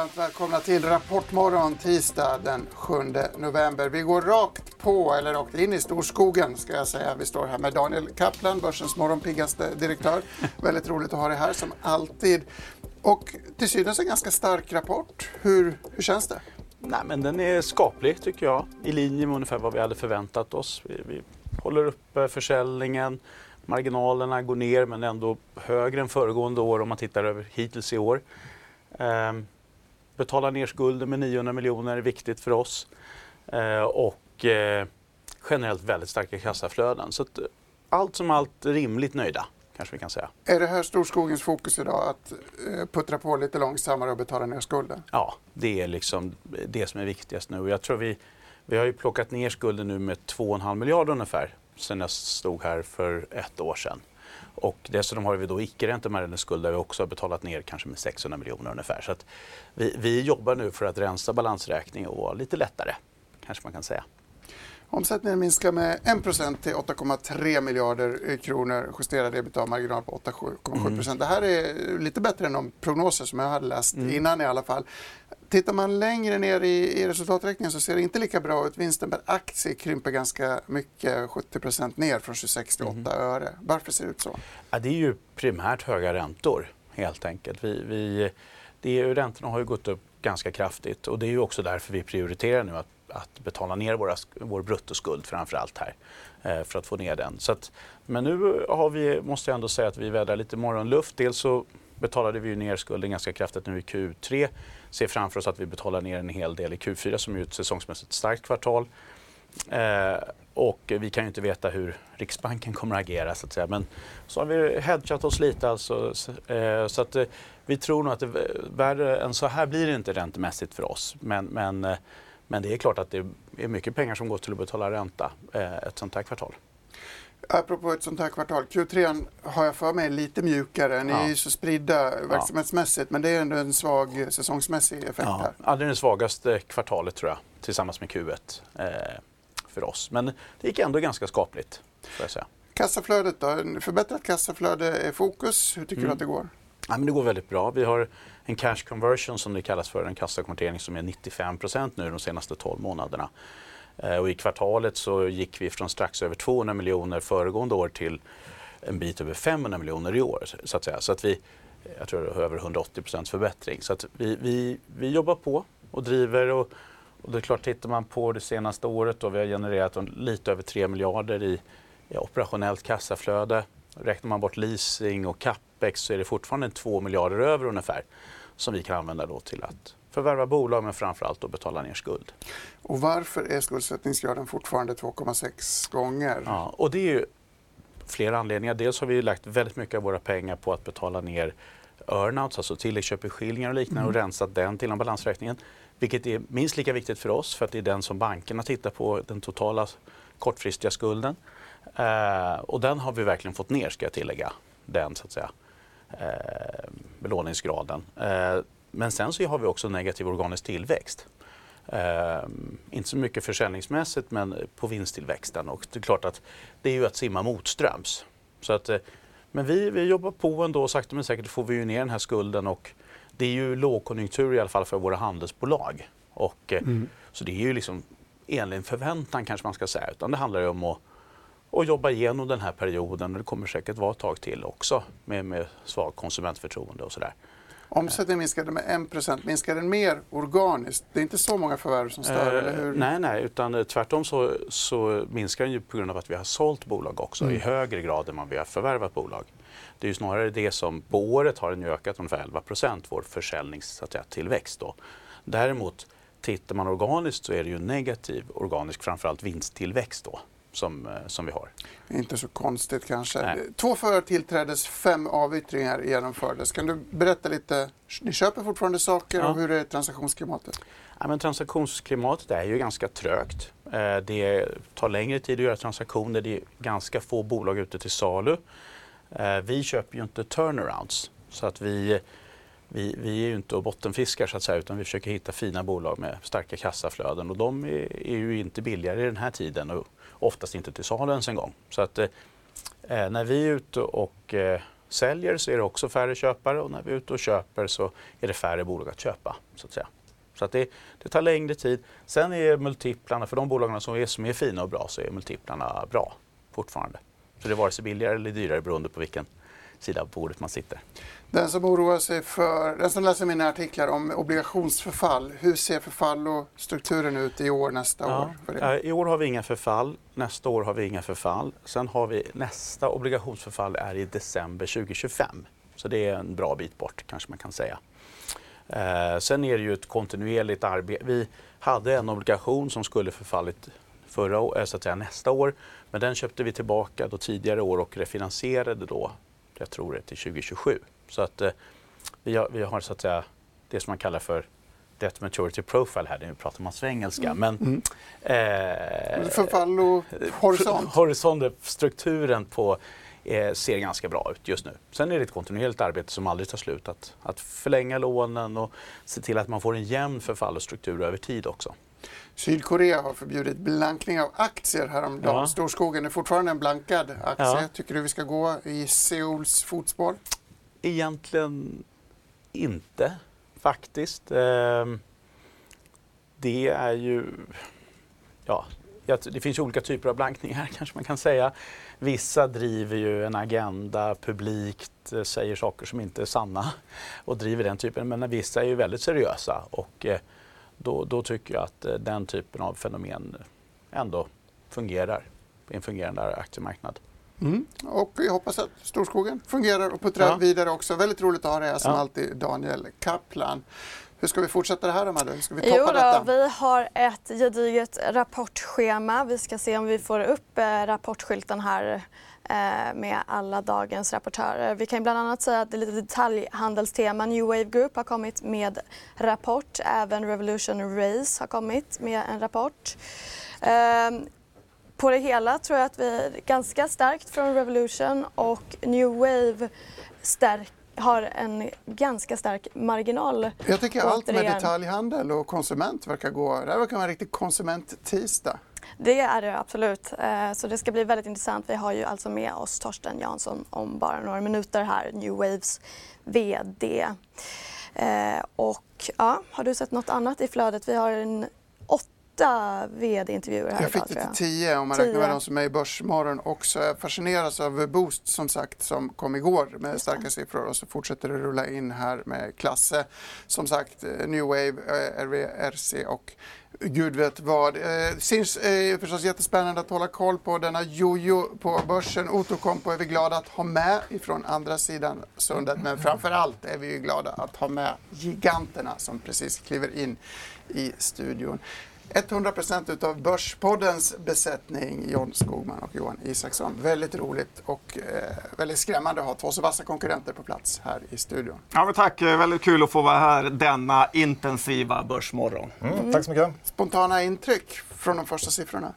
varmt välkomna till Rapportmorgon tisdag den 7 november. Vi går rakt på, eller rakt in i storskogen ska jag säga. Vi står här med Daniel Kaplan, börsens morgonpiggaste direktör. Väldigt roligt att ha dig här som alltid. Och till synes en ganska stark rapport. Hur, hur känns det? Nej, men den är skaplig tycker jag, i linje med ungefär vad vi hade förväntat oss. Vi, vi håller uppe försäljningen, marginalerna går ner men ändå högre än föregående år om man tittar över hittills i år. Eh, betala ner skulden med 900 miljoner är viktigt för oss. Eh, och eh, generellt väldigt starka kassaflöden. Så att, eh, allt som allt rimligt nöjda, kanske vi kan säga. Är det här storskogens fokus idag, att eh, puttra på lite långsammare och betala ner skulden? Ja, det är liksom det som är viktigast nu. Jag tror vi, vi har ju plockat ner skulden nu med 2,5 miljarder ungefär sen jag stod här för ett år sedan. Och dessutom har vi då icke-räntemärkande skuld där vi också har betalat ner kanske med 600 miljoner ungefär. Så att vi, vi jobbar nu för att rensa balansräkningen och vara lite lättare, kanske man kan säga. Omsättningen minskar med 1 till 8,3 miljarder kronor. Justerad ebitda-marginal på 8,7 procent. Det här är lite bättre än de prognoser som jag hade läst innan i alla fall. Tittar man längre ner i, i resultaträkningen så ser det inte lika bra ut. Vinsten per aktie krymper ganska mycket, 70% ner från 26 till 8 öre. Varför ser det ut så? Ja, det är ju primärt höga räntor helt enkelt. Vi, vi, det är, räntorna har ju gått upp ganska kraftigt och det är ju också därför vi prioriterar nu att, att betala ner våra, vår bruttoskuld framför allt här eh, för att få ner den. Så att, men nu har vi, måste jag ändå säga att vi vädrar lite morgonluft. Dels så betalade vi ner skulden ganska kraftigt nu i Q3. Ser framför oss att vi betalar ner en hel del i Q4 som är ett säsongsmässigt starkt kvartal. Eh, och vi kan ju inte veta hur Riksbanken kommer att agera så att säga. Men så har vi hedgat oss lite alltså. Eh, så att eh, vi tror nog att det, värre än så här blir det inte räntemässigt för oss. Men, men, eh, men det är klart att det är mycket pengar som går till att betala ränta eh, ett sånt här kvartal. Apropå ett sånt här kvartal, Q3 har jag för mig lite mjukare. Ni Ja. är ju så spridda verksamhetsmässigt men det är ändå en svag säsongsmässig effekt här. Ja, det är det svagaste kvartalet tror jag tillsammans med Q1 eh, för oss. Men det gick ändå ganska skapligt. Får jag säga. Kassaflödet då? En förbättrat kassaflöde är fokus. Hur tycker du att det går? Ja, men det går väldigt bra. Vi har en cash conversion som det kallas för, en kassakonvertering som är 95% nu de senaste 12 månaderna. Eh, och I kvartalet så gick vi från strax över 200 miljoner föregående år till en bit över 500 miljoner i år. Så att säga. Så att vi, jag tror det är över 180% förbättring. Så att vi, vi, vi jobbar på och driver. Och, och det är klart, tittar man på det senaste året då vi har genererat lite över 3 miljarder i, i operationellt kassaflöde. Räknar man bort leasing och CAP capex så är det fortfarande 2 miljarder över ungefär som vi kan använda då till att förvärva bolag men framförallt att betala ner skuld. Och varför är skuldsättningsgraden fortfarande 2,6 gånger? Ja, och det är ju flera anledningar. Dels har vi lagt väldigt mycket av våra pengar på att betala ner earnouts, alltså tilläggsköpeskillingar och liknande och rensat den till balansräkningen. Vilket är minst lika viktigt för oss för att det är den som bankerna tittar på, den totala kortfristiga skulden. Eh, och den har vi verkligen fått ner ska jag tillägga, den så att säga, eh, belåningsgraden. Eh, men sen så har vi också negativ organisk tillväxt. Eh, inte så mycket försäljningsmässigt men på vinsttillväxten. Och det är klart att det är ju att simma motströms. Så att, eh, men vi, vi jobbar på ändå sakta men säkert får vi ju ner den här skulden och det är ju lågkonjunktur i alla fall för våra handelsbolag. Och, eh, Så det är ju liksom enligt en förväntan kanske man ska säga. Utan det handlar ju om att, att jobba igenom den här perioden och det kommer säkert vara ett tag till också med, med svagt konsumentförtroende och sådär. Omsättningen minskade med 1% Minskar den mer organiskt? Det är inte så många förvärv som stör, eller hur? Eh, nej, nej, utan eh, tvärtom så, så minskar den ju på grund av att vi har sålt bolag också i högre grad än vad vi har förvärvat bolag. Det är ju snarare det som på året har den ju ökat ungefär 11% vår försäljningstillväxt. Då. Däremot tittar man organiskt så är det ju negativ organisk, framförallt vinsttillväxt då. Som, eh, som vi har. Inte så konstigt kanske. Nej. Två före tillträdes, fem avyttringar genomfördes. Kan du berätta lite? Ni köper fortfarande saker Ja. och hur är transaktionsklimatet? Ja, men transaktionsklimatet är ju ganska trögt. Eh, Det tar längre tid att göra transaktioner. Det är ganska få bolag ute till salu. Eh, Vi köper ju inte turnarounds. Så att vi, vi, vi är ju inte och bottenfiskar så att säga utan vi försöker hitta fina bolag med starka kassaflöden och de är, är ju inte billigare i den här tiden och oftast inte till salu ens en gång. Så att eh, eh, när vi är ute och eh, säljer så är det också färre köpare och när vi är ute och köper så är det färre bolag att köpa. Så att säga. Så att det, det tar längre tid. Sen är multiplarna, för de bolagen som är, som är fina och bra, så är multiplarna bra fortfarande. Så det är vare sig billigare eller dyrare beroende på vilken sida av bordet man sitter. Den som oroar sig för, den som läser mina artiklar om obligationsförfall, hur ser förfall och strukturen ut i år, nästa år? För det? eh, I år har vi inga förfall, nästa år har vi inga förfall. Sen har vi nästa obligationsförfall är i december 2025. Så det är en bra bit bort kanske man kan säga. Eh, sen är det ju ett kontinuerligt arbete. Vi hade en obligation som skulle förfallit förra, eh, så att säga, nästa år. Men den köpte vi tillbaka då tidigare år och refinansierade då, jag tror det, till 2027. Så att eh, vi, har, vi har så att säga det som man kallar för debt maturity profile här, nu pratar man svengelska. Men, eh, Förfall och horisont. Horisont, strukturen på eh, ser ganska bra ut just nu. Sen är det ett kontinuerligt arbete som aldrig tar slut att, att förlänga lånen och se till att man får en jämn förfall och struktur över tid också. Sydkorea har förbjudit blankning av aktier häromdagen. Ja. Storskogen är fortfarande en blankad aktie. Ja. Tycker du vi ska gå i Seuls fotspår? Egentligen inte faktiskt. Ehm, Det är ju, ja, det finns ju olika typer av blankningar kanske man kan säga. Vissa driver ju en agenda publikt, eh, säger saker som inte är sanna och driver den typen. Men vissa är ju väldigt seriösa och eh, då, då tycker jag att eh, den typen av fenomen ändå fungerar i en fungerande aktiemarknad. Mm. Och jag hoppas att Storskogen fungerar och puttrar Ja. vidare också. Väldigt roligt att ha dig här som Ja. alltid, Daniel Kaplan. Hur ska vi fortsätta det här då, Madde? Ska vi toppa Jo då, detta? vi har ett gediget rapportschema. Vi ska se om vi får upp eh, rapportskylten här eh, med alla dagens rapportörer. Vi kan bland annat säga att det är lite detaljhandelstema. New Wave Group har kommit med rapport. Även Revolution Race har kommit med en rapport. Ehm, på det hela tror jag att vi är ganska starkt från Revolution och New Wave stärk, har en ganska stark marginal. Jag tycker allt med detaljhandel och konsument verkar gå. Det här verkar vara en riktig konsument-tisdag. Det är det absolut. Eh, Så det ska bli väldigt intressant. Vi har ju alltså med oss Torsten Jansson om bara några minuter här, New Waves VD. Eh, Och ja, har du sett något annat i flödet? Vi har en åtta VD-intervjuer här Jag fick det till. 10 om man Tio. räknar med de som är i Börsmorgon också. Jag fascineras av Boost som sagt som kom igår med starka siffror och så fortsätter det rulla in här med Klasse. Som sagt eh, New Wave, eh, RC och Gud vet vad. Eh, eh, förstås jättespännande att hålla koll på denna jojo på börsen. Outokumpu är vi glada att ha med ifrån andra sidan sundet. Men framför allt är vi ju glada att ha med giganterna som precis kliver in i studion. 100% utav Börspoddens besättning, John Skogman och Johan Isaksson. Väldigt roligt och eh, väldigt skrämmande att ha två så vassa konkurrenter på plats här i studion. Ja, men tack, Eh, väldigt kul att få vara här denna intensiva börsmorgon. Mm, Tack så mycket. Spontana intryck från de första siffrorna?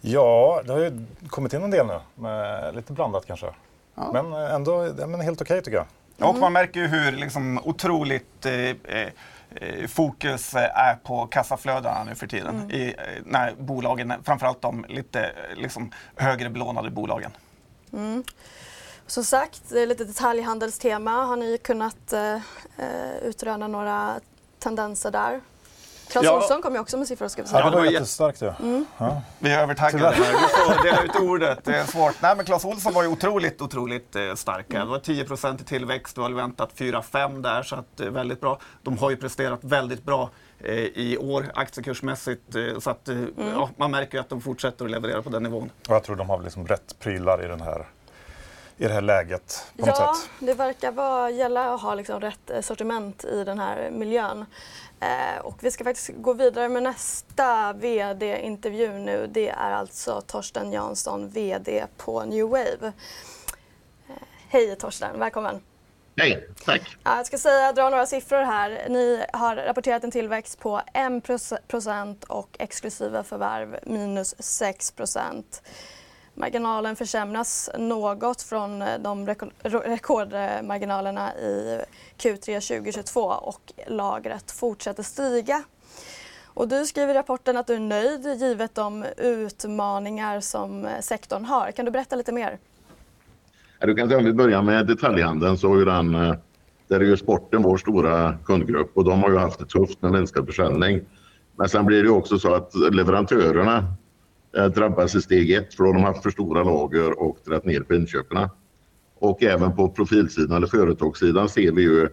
Ja, det har ju kommit in en del nu. Med lite blandat kanske. Ja. Men eh, ändå ja, men helt okej tycker jag. Och man märker ju hur liksom, otroligt eh, eh, fokus eh, är på kassaflödena nu för tiden. I, eh, när bolagen, framförallt de lite eh, liksom, högre belånade bolagen. Som sagt, lite detaljhandelstema. Har ni kunnat eh, eh, utröna några tendenser där? Claes Ja. Olsson kom ju också med siffror ska vi Ja, säga. det var det var jättestarkt ju. Ja. Vi är övertaggade. Tyvärr. Vi får dela ut ordet. Det är svårt. Nej, men Clas Ohlson var ju otroligt, otroligt eh, starka. Det var 10 i tillväxt. Du har väntat 4-5 där, så att, eh, väldigt bra. De har ju presterat väldigt bra eh, i år aktiekursmässigt. Eh, så att, eh, ja, man märker ju att de fortsätter att leverera på den nivån. Och jag tror de har liksom rätt prylar i den här i det här läget på något ja, sätt? det verkar vara, gälla att ha liksom rätt sortiment i den här miljön. Eh, och vi ska faktiskt gå vidare med nästa VD-intervju nu. Det är alltså Torsten Jansson, VD på New Wave. Eh, hej Torsten, välkommen. Hej, tack. Ja, jag ska säga, dra några siffror här. Ni har rapporterat en tillväxt på 1% och exklusiva förvärv minus 6 Marginalen försämras något från eh, de rekordmarginalerna i Q3 2022 och lagret fortsätter stiga. Och du skriver i rapporten att du är nöjd givet de utmaningar som eh, sektorn har. Kan du berätta lite mer? du kan säga om vi börjar med detaljhandeln så är den, eh, där är ju sporten vår stora kundgrupp och de har ju haft det tufft med minskad försäljning. Men sen blir det också så att leverantörerna Eh, drabbas i steg ett för då har de haft för stora lager och dragit ner på inköpen. Och även på profilsidan eller företagssidan ser vi ju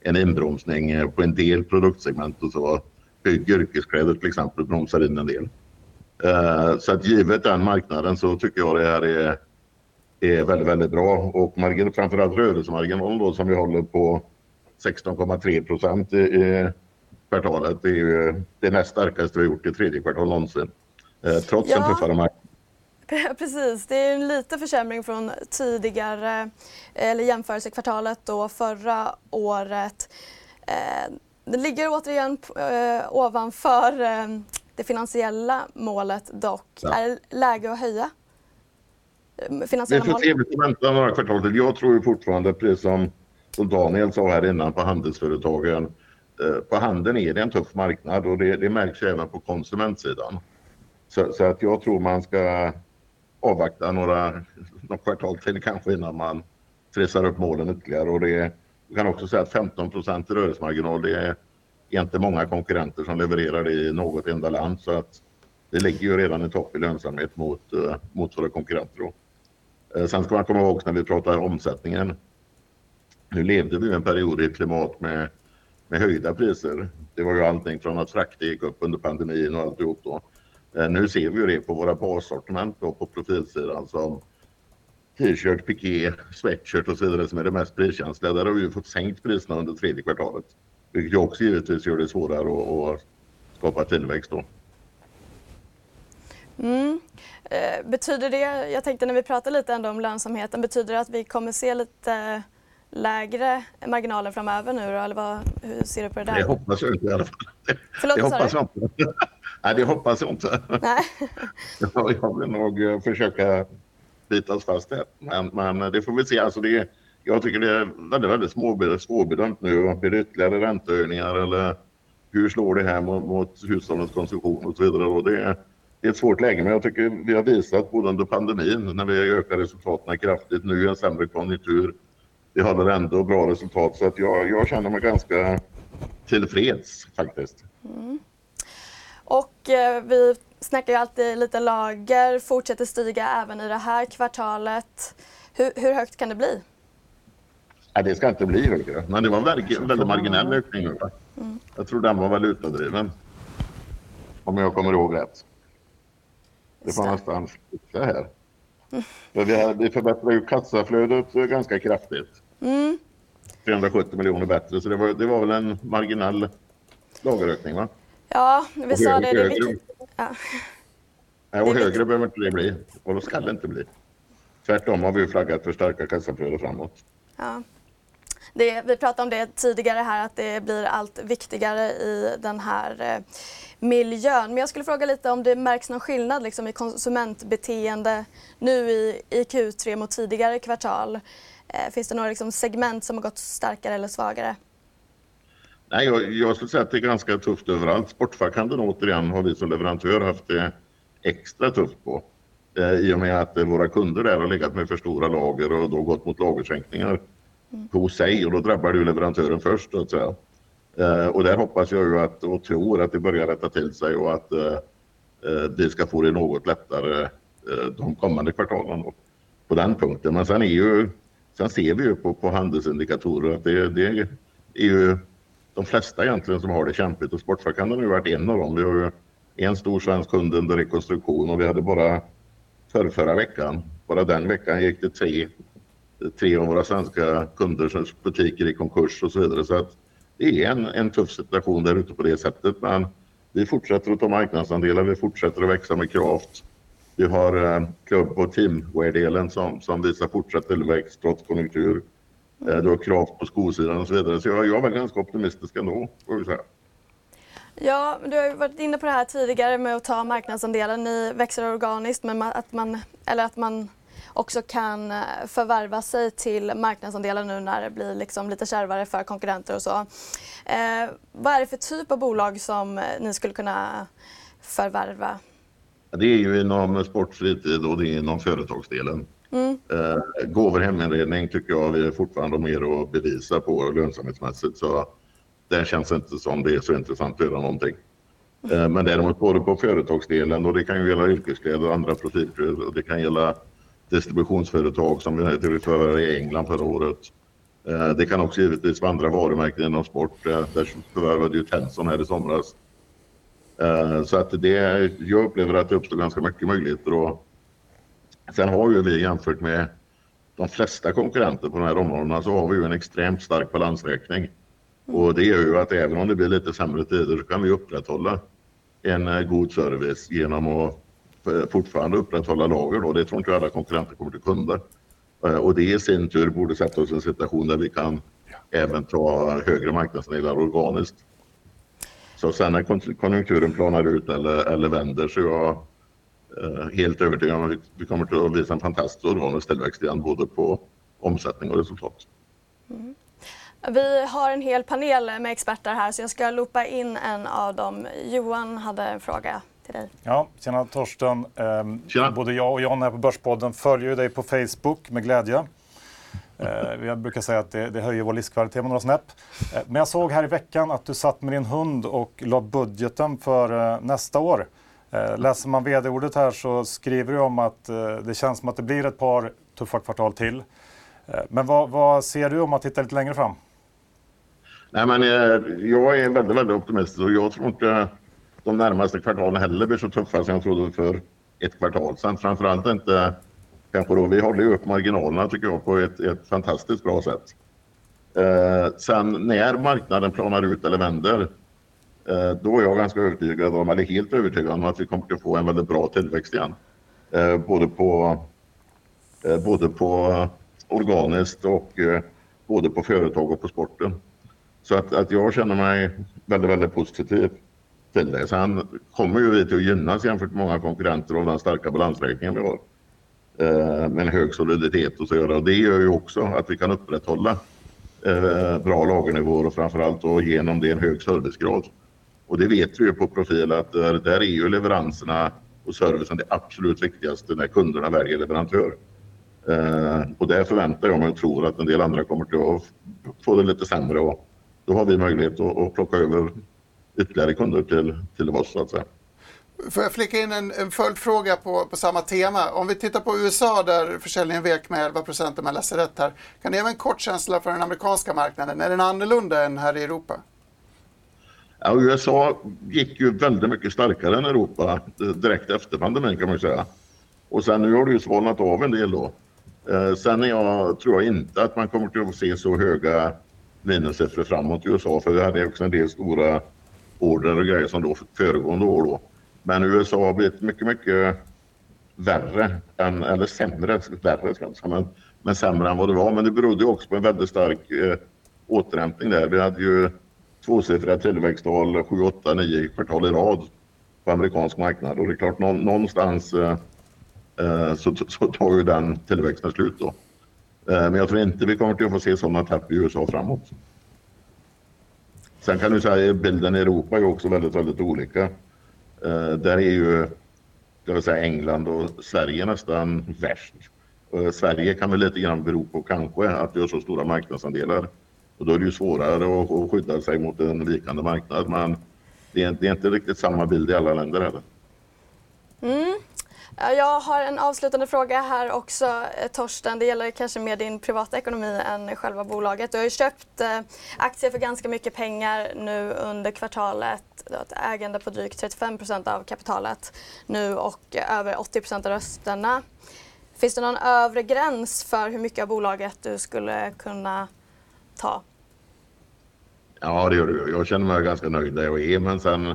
en inbromsning eh, på en del produktsegment och så. Bygg yrkeskläder till exempel bromsar in en del. Eh, så att givet den marknaden så tycker jag det här är, är väldigt, väldigt bra och margin, framförallt rörelsemarginalen då som vi håller på 16,3 procent i, kvartalet. Det är ju det näst starkaste vi har gjort i tredje kvartal någonsin. Eh, trots ja. en tuffare marknad. Precis, det är en liten försämring från tidigare eller jämförelsekvartalet då förra året. Eh, det ligger återigen eh, ovanför det finansiella målet dock. Ja. Är det läge att höja finansiella mål? Vi får vänta några kvartal till. Jag tror fortfarande, precis som Daniel sa här innan, på handelsföretagen. På handeln är det en tuff marknad och det, det märks även på konsumentsidan. Så, så, att jag tror man ska avvakta några, några kvartal till kanske innan man trissar upp målen ytterligare. Och det, jag kan också säga att 15 procent i rörelsemarginal, det är inte många konkurrenter som levererar det i något enda land. Så att det ligger ju redan i topp i lönsamhet mot, eh, mot våra konkurrenter. Då. Eh, sen ska man komma ihåg när vi pratar omsättningen. Nu levde vi en period i ett klimat med, med höjda priser. Det var ju allting från att frakter gick upp under pandemin och alltihop då. Eh, nu ser vi ju det på våra bassortiment på profilsidan som t-shirt, piké, sweatshirt och så vidare som är det mest priskänsliga. Där har vi ju fått sänkt priserna under tredje kvartalet. Vilket ju också givetvis gör det svårare att, skapa tillväxt då. Mm. Eh, betyder det, jag tänkte när vi pratar lite ändå om lönsamheten, betyder det att vi kommer se lite lägre marginaler framöver nu då, eller vad, hur ser du på det där? Det hoppas jag inte i alla fall. Förlåt, det hoppas jag inte. Nej, det hoppas jag inte. Nej. jag vill nog eh, försöka bitas fast där. Men, men det får vi se. Alltså det, jag tycker det är väldigt, väldigt svårbedömt nu. Blir det ytterligare räntehöjningar eller hur slår det här mot, mot hushållens konsumtion och så vidare. Och det, det är ett svårt läge, men jag tycker vi har visat både under pandemin när vi ökar resultaten kraftigt, nu i en sämre konjunktur. Vi håller ändå bra resultat så att jag, jag känner mig ganska tillfreds faktiskt. Mm. Och eh, vi snackar ju alltid lite lager, fortsätter stiga även i det här kvartalet. Hur, hur högt kan det bli? Nej, det ska inte bli högre, men det var en väldigt, väldigt marginell ökning. Mm. Jag tror den var valutadriven. Om jag kommer ihåg rätt. Det var nästan så här. Mm. vi, vi förbättrade ju kassaflödet ganska kraftigt. Mm. 370 miljoner bättre, så det var, det var väl en marginell lagerökning va? Ja, vi och sa det. det ja. Ja, och högre behöver inte det bli. Och då ska det inte bli. Tvärtom har vi flaggat för starka kassaflöden framåt. Ja. Det, vi pratade om det tidigare här att det blir allt viktigare i den här eh, miljön. Men jag skulle fråga lite om det märks någon skillnad liksom, i konsumentbeteende nu i, i Q3 mot tidigare kvartal. Eh, finns det några liksom, segment som har gått starkare eller svagare? Nej, jag, jag skulle säga att det är ganska tufft överallt. Sportfackhandeln återigen har vi som leverantör haft det extra tufft på. Eh, I och med att eh, våra kunder där har legat med för stora lager och då gått mot lagersänkningar mm. på sig och då drabbar det leverantören först. Så att säga. Eh, och där hoppas jag ju att, och tror att det börjar rätta till sig och att eh, eh vi ska få det något lättare eh, de kommande kvartalen då, på den punkten. Men sen, är ju, sen ser vi ju på, på handelsindikatorer att det, det är ju de flesta egentligen som har det kämpigt och Sportfackhandeln har ju varit en av dem. Vi har ju en stor svensk kund under rekonstruktion och vi hade bara för förra veckan, bara den veckan gick det tre tre av våra svenska kunders butiker i konkurs och så vidare. Så att det är en, en tuff situation där ute på det sättet. Men vi fortsätter att ta marknadsandelar, vi fortsätter att växa med kraft. Vi har eh, klubb och teamwear-delen som, som visar fortsatt tillväxt trots konjunktur. Eh, du har Craft på skosidan och så vidare. Så jag, jag är väl ganska optimistisk ändå, får vi säga. Ja, du har varit inne på det här tidigare med att ta marknadsandelar. Ni växer organiskt, men att man, eller att man också kan eh, förvärva sig till marknadsandelar nu när det blir liksom lite kärvare för konkurrenter och så. Eh, vad är det för typ av bolag som eh, ni skulle kunna förvärva? Det är ju inom sportfritid och det är inom företagsdelen. Mm. Eh, gåvor heminredning tycker jag vi fortfarande har mer att bevisa på lönsamhetsmässigt. Så där känns inte som det är så intressant att göra någonting. Eh, men däremot både på företagsdelen och det kan ju gälla yrkeskläder och andra profilkläder och det kan gälla distributionsföretag som vi förvärvade i England förra året. Eh, det kan också givetvis vara andra varumärken inom sport. Eh, där förvärvade ju Tenson här i somras. Eh, så att det, jag upplever att det uppstår ganska mycket möjligheter. Och sen har ju vi jämfört med de flesta konkurrenter på de här områdena så har vi ju en extremt stark balansräkning. Och det gör ju att även om det blir lite sämre tider så kan vi upprätthålla en god service genom att fortfarande upprätthålla lager. Då. Det tror inte alla konkurrenter kommer till kunna. Eh, och det i sin tur borde sätta oss i en situation där vi kan även ta högre marknadsandelar organiskt. Så sen när konjunkturen planar ut eller, eller vänder så är jag eh, helt övertygad om att vi kommer att visa en fantastisk organisk tillväxt igen både på omsättning och resultat. Mm. Vi har en hel panel med experter här så jag ska loopa in en av dem. Johan hade en fråga till dig. Ja, tjena Torsten. Ehm, tjena. Både jag och John här på Börspodden följer dig på Facebook med glädje. Eh, jag brukar säga att det, det höjer vår livskvalitet med några snäpp. Eh, men jag såg här i veckan att du satt med din hund och la budgeten för eh, nästa år. Eh, läser man vd-ordet här så skriver du om att eh, det känns som att det blir ett par tuffa kvartal till. Eh, men vad, vad ser du om man tittar lite längre fram? Nej, men, jag är väldigt, väldigt optimistisk och jag tror inte de närmaste kvartalen heller blir så tuffa som jag trodde för ett kvartal sedan. Framförallt inte kanske då. Vi håller ju upp marginalerna tycker jag på ett, ett fantastiskt bra sätt. Eh, sen när marknaden planar ut eller vänder Eh, då är jag ganska övertygad om, eller helt övertygad om att vi kommer att få en väldigt bra tillväxt igen. Eh, både på, eh, både på organiskt och både på företag och på sporten. Så att, att jag känner mig väldigt, väldigt positiv till det. Sen kommer ju vi till att gynnas jämfört med många konkurrenter av den starka balansräkningen vi har. Med en hög soliditet och så göra. Det gör ju också att vi kan upprätthålla bra lagernivåer och framförallt då genom det en hög servicegrad. Och det vet vi ju på profil att där, där är ju leveranserna och servicen det absolut viktigaste när kunderna väljer leverantör. Eh, och där förväntar jag mig och tror att en del andra kommer till att få det lite sämre och då har vi möjlighet att, att plocka över ytterligare kunder till, till oss så att säga. Får jag flika in en, en följdfråga på, på samma tema? Om vi tittar på USA där försäljningen vek med 11 procent om jag läser rätt här. Kan ni ge en kort känsla för den amerikanska marknaden? Är den annorlunda än här i Europa? Ja, USA gick ju väldigt mycket starkare än Europa direkt efter pandemin kan man ju säga. Och sen nu har det ju svalnat av en del då. Eh, sen är jag, tror jag inte att man kommer att se så höga minussiffror framåt i USA för vi hade också en del stora order och grejer som då föregående år då. Men USA har blivit mycket, mycket värre, än, eller sämre, värre ska jag säga, men, men sämre än vad det var. Men det berodde också på en väldigt stark eh, återhämtning där. Vi hade ju tvåsiffriga tillväxttal 7, 8, 9 kvartal i rad på amerikansk marknad och det är klart någonstans eh, eh så, så tar ju den tillväxten slut då. Eh, men jag tror inte vi kommer till att få se sådana tapp i USA framåt. Sen kan du säga att bilden i Europa är också väldigt, väldigt olika. Eh, där är ju ska jag säga, England och Sverige nästan värst. Eh, Sverige kan väl lite grann bero på kanske att vi har så stora marknadsandelar. Och då är det ju svårare att, att skydda sig mot en vikande marknad. Men det är, det är inte riktigt samma bild i alla länder heller. Mm. Jag har en avslutande fråga här också, eh, Torsten. Det gäller kanske mer din privata ekonomi än själva bolaget. Du har ju köpt eh, aktier för ganska mycket pengar nu under kvartalet. Du har ett ägande på drygt 35% av kapitalet nu och eh, över 80% av rösterna. Finns det någon övre gräns för hur mycket av bolaget du skulle kunna ta? Ja, det gör det. Jag känner mig ganska nöjd där jag är, men sen,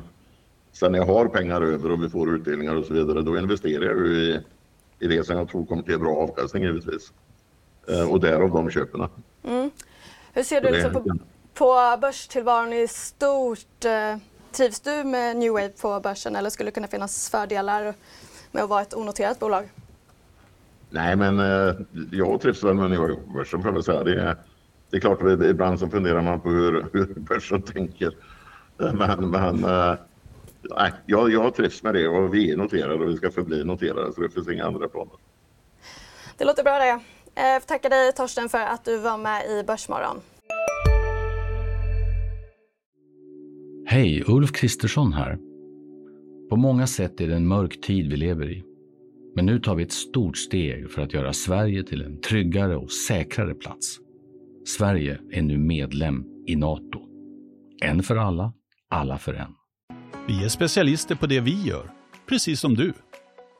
sen när jag har pengar över och vi får utdelningar och så vidare, då investerar jag i, i det som jag tror kommer till bra avkastning givetvis. Eh, och därav de köpen. Mm. Hur ser du liksom på, på börstillvaron i stort? Eh, trivs du med New Wave på börsen eller skulle det kunna finnas fördelar med att vara ett onoterat bolag? Nej, men eh, jag trivs väl med New Wave på börsen får jag säga. Det är, det är klart att ibland så funderar man på hur, hur börsen tänker. Men, men nej, jag, jag trivs med det och vi är noterade och vi ska förbli noterade så det finns inga andra planer. Det låter bra det. Jag eh, tackar dig Torsten för att du var med i Börsmorgon. Hej, Ulf Kristersson här. På många sätt är det en mörk tid vi lever i. Men nu tar vi ett stort steg för att göra Sverige till en tryggare och säkrare plats. Sverige är nu medlem i Nato. En för alla, alla för en. Vi är specialister på det vi gör, precis som du.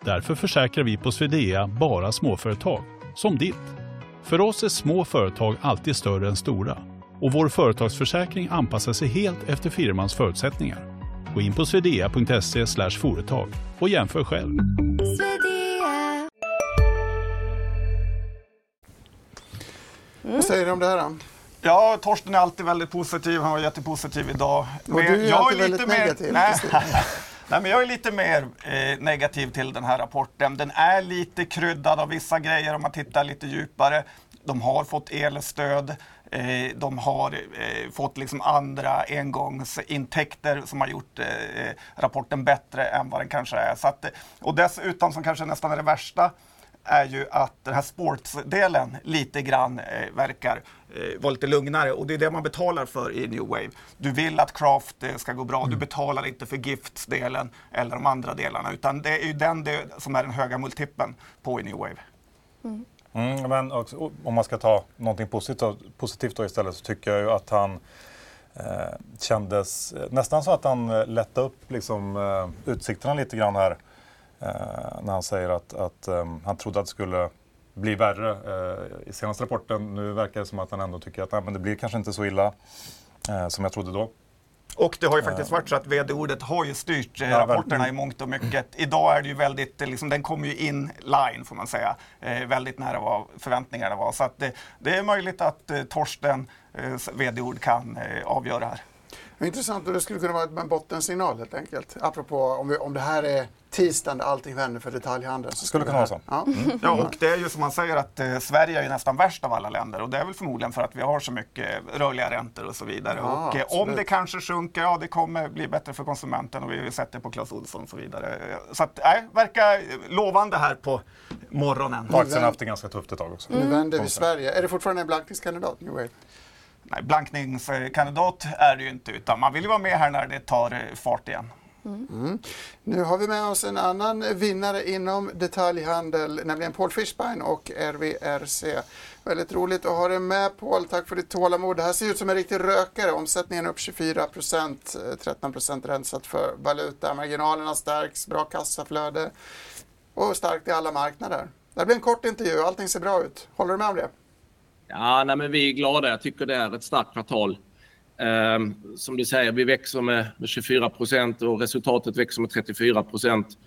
Därför försäkrar vi på Swedea bara småföretag som ditt. För oss är små företag alltid större än stora och vår företagsförsäkring anpassar sig helt efter firmans förutsättningar. Gå in på swedea.se företag och jämför själv. Mm. Vad säger du om det här då? Ja, Torsten är alltid väldigt positiv. Han var jättepositiv idag. Men och du är alltid är väldigt mer... negativ. Nej. Nej, men jag är lite mer eh, negativ till den här rapporten. Den är lite kryddad av vissa grejer om man tittar lite djupare. De har fått elstöd. Eh, de har eh, fått liksom andra engångsintäkter som har gjort eh, rapporten bättre än vad den kanske är. Att, och dessutom, som kanske nästan är det värsta, är ju att den här sportsdelen lite grann eh, verkar eh, vara lite lugnare och det är det man betalar för i New Wave. Du vill att Craft eh, ska gå bra, mm. du betalar inte för Gifts-delen eller de andra delarna utan det är ju den del som är den höga multipeln på i New Wave. Mm. Mm, men också, om man ska ta någonting positivt, positivt då istället så tycker jag ju att han eh, kändes nästan så att han lättade upp liksom, eh, utsikterna lite grann här Eh, när han säger att, att um, han trodde att det skulle bli värre uh, i senaste rapporten. Nu verkar det som att han ändå tycker att nej, men det blir kanske inte så illa uh, som jag trodde då. Och det har ju faktiskt varit så att vd-ordet har ju styrt ja, rapporterna i mångt och mycket. Idag är det ju väldigt, liksom, den kommer ju in line får man säga, eh, väldigt nära vad förväntningarna var. Så att det, det är möjligt att eh, Torsten eh, vd-ord kan eh, avgöra här. Intressant och det skulle kunna vara en bottensignal helt enkelt. Apropå om, vi, om det här är tisdagen där allting vänder för detaljhandeln. Så skulle kunna vara så. Ja. Mm. ja, och det är ju som man säger att eh, Sverige är ju nästan värst av alla länder och det är väl förmodligen för att vi har så mycket rörliga räntor och så vidare. Ja, och eh, om det kanske sjunker, ja det kommer bli bättre för konsumenten och vi har sett det på Clas Ohlson och så vidare. Så att, nej, verkar lovande här på morgonen. aktien har haft det ganska tufft ett tag också. Mm. Nu vänder vi Sverige. Är det fortfarande en blankningskandidat, New Wave? Nej, blankningskandidat är det ju inte, utan man vill ju vara med här när det tar eh, fart igen. Mm. Mm. Nu har vi med oss en annan vinnare inom detaljhandel, nämligen Paul Fischbein och RVRC. Väldigt roligt att ha dig med Paul, tack för ditt tålamod. Det här ser ut som en riktig rökare, omsättningen upp 24 procent, eh, 13 procent rensat för valuta, marginalerna stärks, bra kassaflöde och starkt i alla marknader. Det blir en kort intervju, allting ser bra ut. Håller du med om det? Ja, nej, men vi är glada. Jag tycker det är ett starkt kvartal. Um, som du säger, vi växer med, med 24 procent och resultatet växer med 34 procent.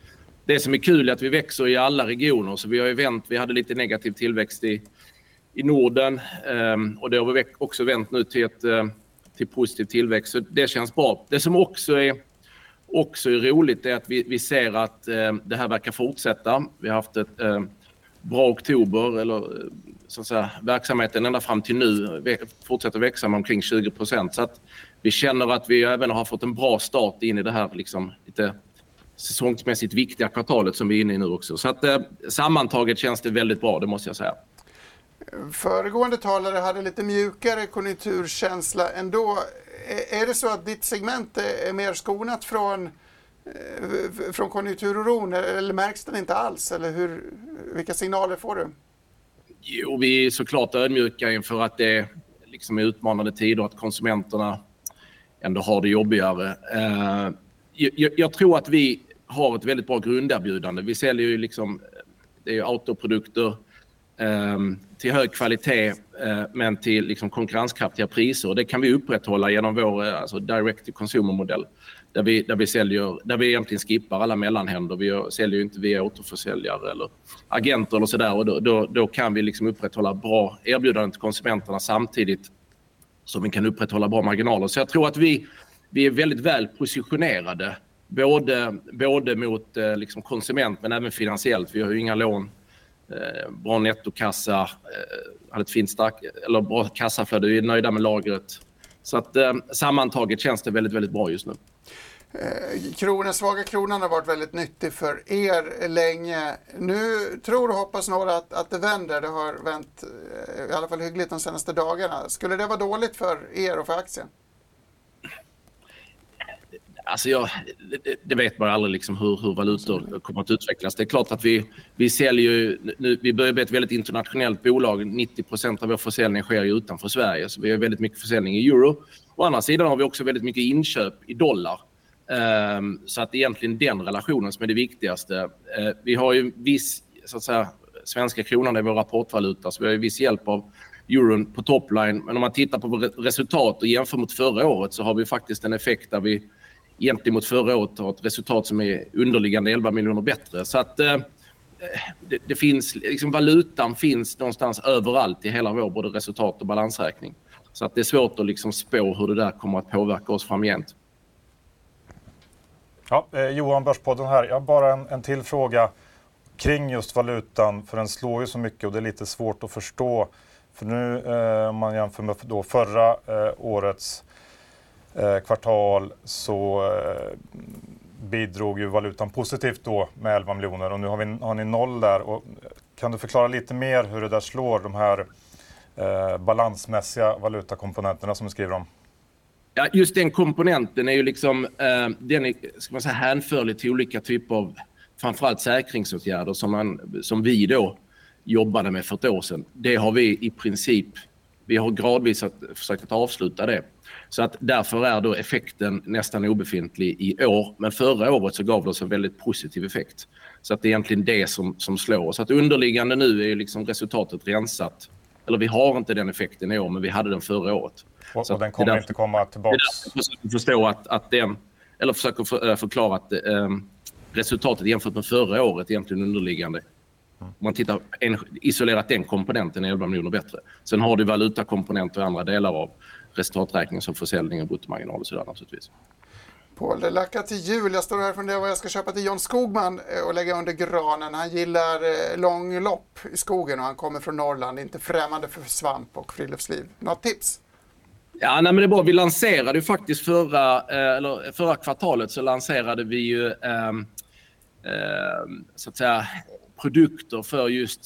Det som är kul är att vi växer i alla regioner. Så vi har ju vänt. Vi hade lite negativ tillväxt i, i Norden um, och det har vi också vänt nu till, ett, uh, till positiv tillväxt. Så det känns bra. Det som också är, också är roligt är att vi, vi ser att uh, det här verkar fortsätta. Vi har haft ett uh, bra oktober, eller eh, så att säga, verksamheten ända fram till nu fortsätter växa med omkring 20 procent. Så att vi känner att vi även har fått en bra start in i det här liksom, lite säsongsmässigt viktiga kvartalet som vi är inne i nu också. Så att, eh, sammantaget känns det väldigt bra, det måste jag säga. Föregående talare hade lite mjukare konjunkturkänsla ändå. Är det så att ditt segment är mer skonat från, eh, Eh, från konjunkturoron eller märks den inte alls? Eller hur, vilka signaler får du? Jo, vi är såklart ödmjuka inför att det liksom är utmanande tider, och att konsumenterna ändå har det jobbigare. Eh, jag, jag, tror att vi har ett väldigt bra grunderbjudande. Vi säljer ju liksom Det är autoprodukter ehm, till hög kvalitet eh, men till liksom konkurrenskraftiga priser. Det kan vi upprätthålla genom vår alltså direct to consumer-modell där vi, där, vi säljer, där vi egentligen skippar alla mellanhänder. Vi säljer inte via återförsäljare eller agenter eller sådär. Och då, då, då, kan vi liksom upprätthålla bra erbjudanden till konsumenterna samtidigt som vi kan upprätthålla bra marginaler. Så jag tror att vi, vi är väldigt väl positionerade både, både mot eh, liksom konsument men även finansiellt. Vi har ju inga lån, eh, bra nettokassa, eh, hade ett fint stark, eller bra kassaflöde, vi är nöjda med lagret. Så att, eh, sammantaget känns det väldigt, väldigt bra just nu. Eh, kronen, svaga kronan har varit väldigt nyttig för er länge. Nu tror och hoppas några att, att det vänder. Det har vänt eh, i alla fall hyggligt de senaste dagarna. Skulle det vara dåligt för er och för aktien? Alltså jag, det, det vet man aldrig liksom hur, hur valutor kommer att utvecklas. Det är klart att vi, vi säljer nu, vi börjar bli ett väldigt internationellt bolag. 90 procent av vår försäljning sker ju utanför Sverige. Så vi har väldigt mycket försäljning i euro. Å andra sidan har vi också väldigt mycket inköp i dollar. Ehm, så att egentligen den relationen som är det viktigaste. Ehm, vi har ju viss, så att säga, svenska kronan är vår rapportvaluta, så vi har ju viss hjälp av euron på topline. Men om man tittar på resultat och jämför mot förra året så har vi faktiskt en effekt där vi egentligen mot förra året har ett resultat som är underliggande 11 miljoner bättre. Så att ehm, det, det, finns, liksom valutan finns någonstans överallt i hela vår både resultat och balansräkning. Så att det är svårt att liksom spå hur det där kommer att påverka oss framgent. Ja, eh, Johan Börspodden här. Jag har bara en, en till fråga kring just valutan, för den slår ju så mycket och det är lite svårt att förstå. För nu eh, om man jämför med då förra eh, årets eh, kvartal så eh, bidrog ju valutan positivt då med 11 miljoner och nu har, vi, har ni noll där. Och eh, kan du förklara lite mer hur det där slår, de här eh, balansmässiga valutakomponenterna som du skriver om? Ja, just den komponenten är ju liksom, eh, den är, ska man säga, hänförlig till olika typer av framförallt säkringsåtgärder som, man, som vi då jobbade med för ett år sedan. Det har vi i princip, vi har gradvis att, försökt att avsluta det. Så att därför är då effekten nästan obefintlig i år. Men förra året så gav det oss en väldigt positiv effekt. Så att det är egentligen det som, som slår. Så att underliggande nu är liksom resultatet rensat. Eller vi har inte den effekten i år, men vi hade den förra året. Och, och den kommer därför, inte komma tillbaka? Det är därför förstå att, att den, eller försöker för, äh, förklara att äh, resultatet jämfört med förra året egentligen underliggande. Om man tittar en, isolerat den komponenten är 11 miljoner bättre. Sen har du valutakomponenter och andra delar av resultaträkningen som försäljning och bruttomarginal och sådär naturligtvis. Paul, det lackar till jul. Jag står här och funderar vad jag ska köpa till John Skogman eh, och lägga under granen. Han gillar eh, långlopp i skogen och han kommer från Norrland, inte främmande för svamp och friluftsliv. Något tips? Ja, nej, men det är bra. Vi lanserade ju faktiskt förra, eh, eller förra kvartalet så lanserade vi ju eh, eh, så att säga produkter för just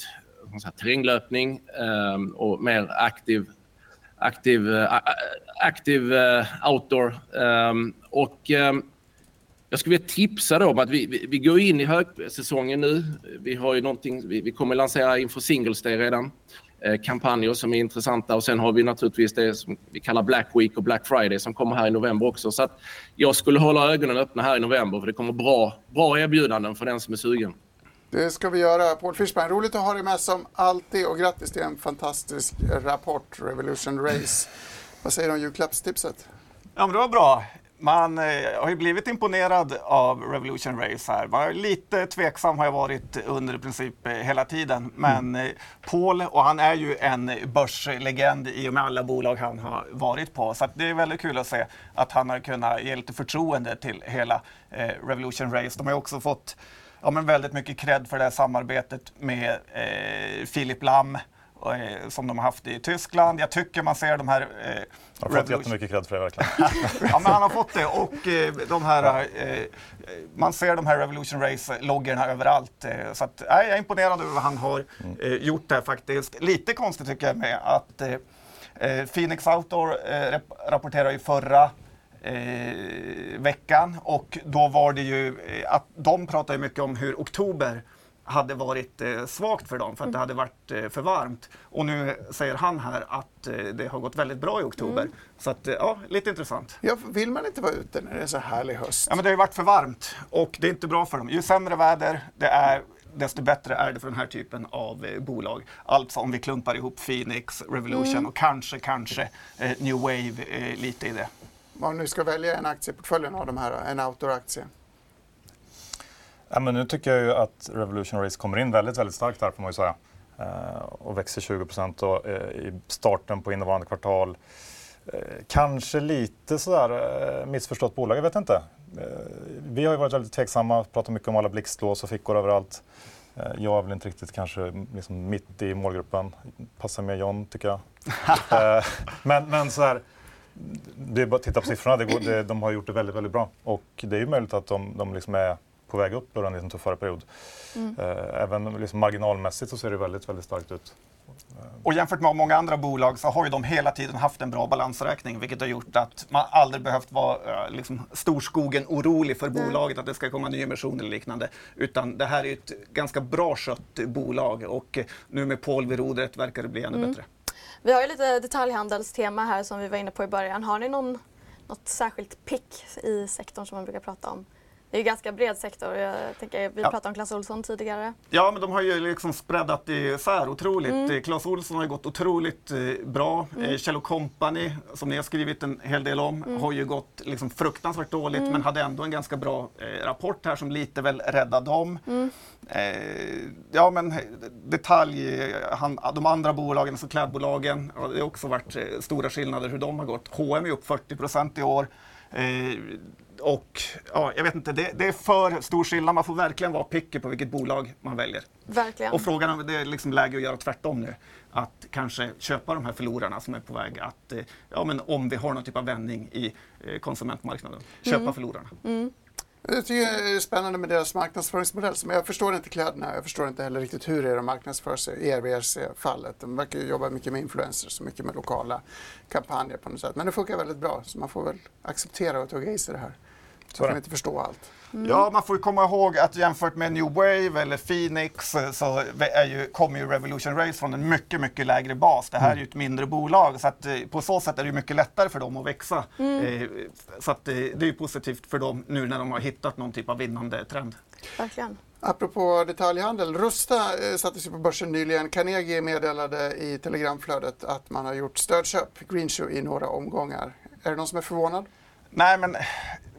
säga, terränglöpning eh, och mer aktiv aktiv, eh, aktiv eh, outdoor. Ehm, och ehm, jag skulle vilja tipsa då om att vi, vi, vi, går in i högsäsongen nu. Vi har ju någonting, vi, vi kommer lansera inför Singles Day redan. Eh, kampanjer som är intressanta och sen har vi naturligtvis det som vi kallar Black Week och Black Friday som kommer här i november också. Så att jag skulle hålla ögonen öppna här i november för det kommer bra, bra erbjudanden för den som är sugen. Det ska vi göra. Paul Fischbein, roligt att ha dig med som alltid och grattis till en fantastisk rapport, Revolution Race. Vad säger du om julklappstipset? Ja, men det var bra. Man eh, har ju blivit imponerad av Revolution Race här. Var lite tveksam har jag varit under i princip eh, hela tiden. Men mm. Eh, Paul, och han är ju en börslegend i och med alla bolag han har varit på. Så det är väldigt kul att se att han har kunnat ge lite förtroende till hela Revolution Race. De har ju också fått ja, men väldigt mycket cred för det här samarbetet med eh, Philip Lam eh, som de har haft i Tyskland. Jag tycker man ser de här... Eh, han har fått jättemycket cred för det verkligen. ja, men han har fått det och eh, de här... Eh, man ser de här Revolution Race-loggorna överallt. Eh, så att, jag är imponerad över vad han har mm. eh, gjort där faktiskt. Lite konstigt tycker jag med att eh, Phoenix Outdoor rapporterar ju förra eh, veckan och då var det ju eh, att de pratade mycket om hur oktober hade varit eh, svagt för dem för att det hade varit eh, för varmt. Och nu säger han här att eh, det har gått väldigt bra i oktober. Mm. Så att, eh, ja, lite intressant. Ja, vill man inte vara ute när det är så härlig höst? Ja, men det har ju varit för varmt och det är inte bra för dem. Ju sämre väder det är, desto bättre är det för den här typen av eh, bolag. Alltså om vi klumpar ihop Phoenix, Revolution mm. och kanske, kanske eh, New Wave eh, lite i det. Om du ska välja en aktie i portföljen av de här, en outdoor-aktie? Ja, men nu tycker jag ju att Revolution Race kommer in väldigt, väldigt starkt här får man ju säga. Eh, och växer 20 procent eh, i starten på innevarande kvartal. Eh, kanske lite sådär missförstått bolag, jag vet inte. Vi har ju varit väldigt tveksamma, pratat mycket om alla blixtlås och fickor överallt. Jag är väl inte riktigt kanske liksom mitt i målgruppen. Passar med John tycker jag. men, men så här, det är bara att titta på siffrorna. Det går, det, de har gjort det väldigt, väldigt bra. Och det är ju möjligt att de, de liksom är på väg upp under en lite tuffare period. Mm. Eh, även liksom marginalmässigt så ser det väldigt, väldigt starkt ut. Och jämfört med många andra bolag så har ju de hela tiden haft en bra balansräkning vilket har gjort att man aldrig behövt vara eh, liksom, storskogen orolig för bolaget att det ska komma nyemission eller liknande. Utan det här är ett ganska bra skött bolag och nu med Paul vid rodret verkar det bli ännu mm. bättre. Vi har ju lite detaljhandelstema här som vi var inne på i början. Har ni någon, något särskilt pick i sektorn som man brukar prata om? Det är en ganska bred sektor. Jag tänker, vi ja. pratade om Clas Ohlson tidigare. Ja, men de har ju liksom spreadat isär otroligt. Mm. Clas Ohlson har ju gått otroligt eh, bra. Mm. Eh, Kjell Company, som ni har skrivit en hel del om, mm. har ju gått liksom fruktansvärt dåligt mm. men hade ändå en ganska bra eh, rapport här som lite väl räddade dem. Mm. Eh, ja, men detalj, han, de andra bolagen, alltså klädbolagen, det har också varit eh, stora skillnader hur de har gått. H&M är upp 40 procent i år. Eh, och ja, jag vet inte, det, det, är för stor skillnad. Man får verkligen vara picky på vilket bolag man väljer. Verkligen. Och frågan det är liksom läge att göra tvärtom nu. Att kanske köpa de här förlorarna som är på väg att, eh, ja men om vi har någon typ av vändning i eh, konsumentmarknaden, köpa mm. förlorarna. Mm. Jag tycker det är spännande med deras marknadsföringsmodell. Men jag förstår inte kläderna. Jag förstår inte heller riktigt hur de marknadsför sig i RVRC-fallet. De verkar jobba mycket med influencers och mycket med lokala kampanjer på något sätt. Men det funkar väldigt bra så man får väl acceptera och tugga i sig det här. Så kan vi inte förstå allt. Mm. Ja, man får ju komma ihåg att jämfört med New Wave eller Phoenix så är ju, kommer ju Revolution Race från en mycket, mycket lägre bas. Det här är ju ett mindre bolag så att eh, på så sätt är det mycket lättare för dem att växa. Mm. Eh, så att eh, det är ju positivt för dem nu när de har hittat någon typ av vinnande trend. Verkligen. Apropå detaljhandel, Rusta eh, sattes ju på börsen nyligen. Carnegie meddelade i telegramflödet att man har gjort stödköp, Greenshoe, i några omgångar. Är det någon som är förvånad? Nej, men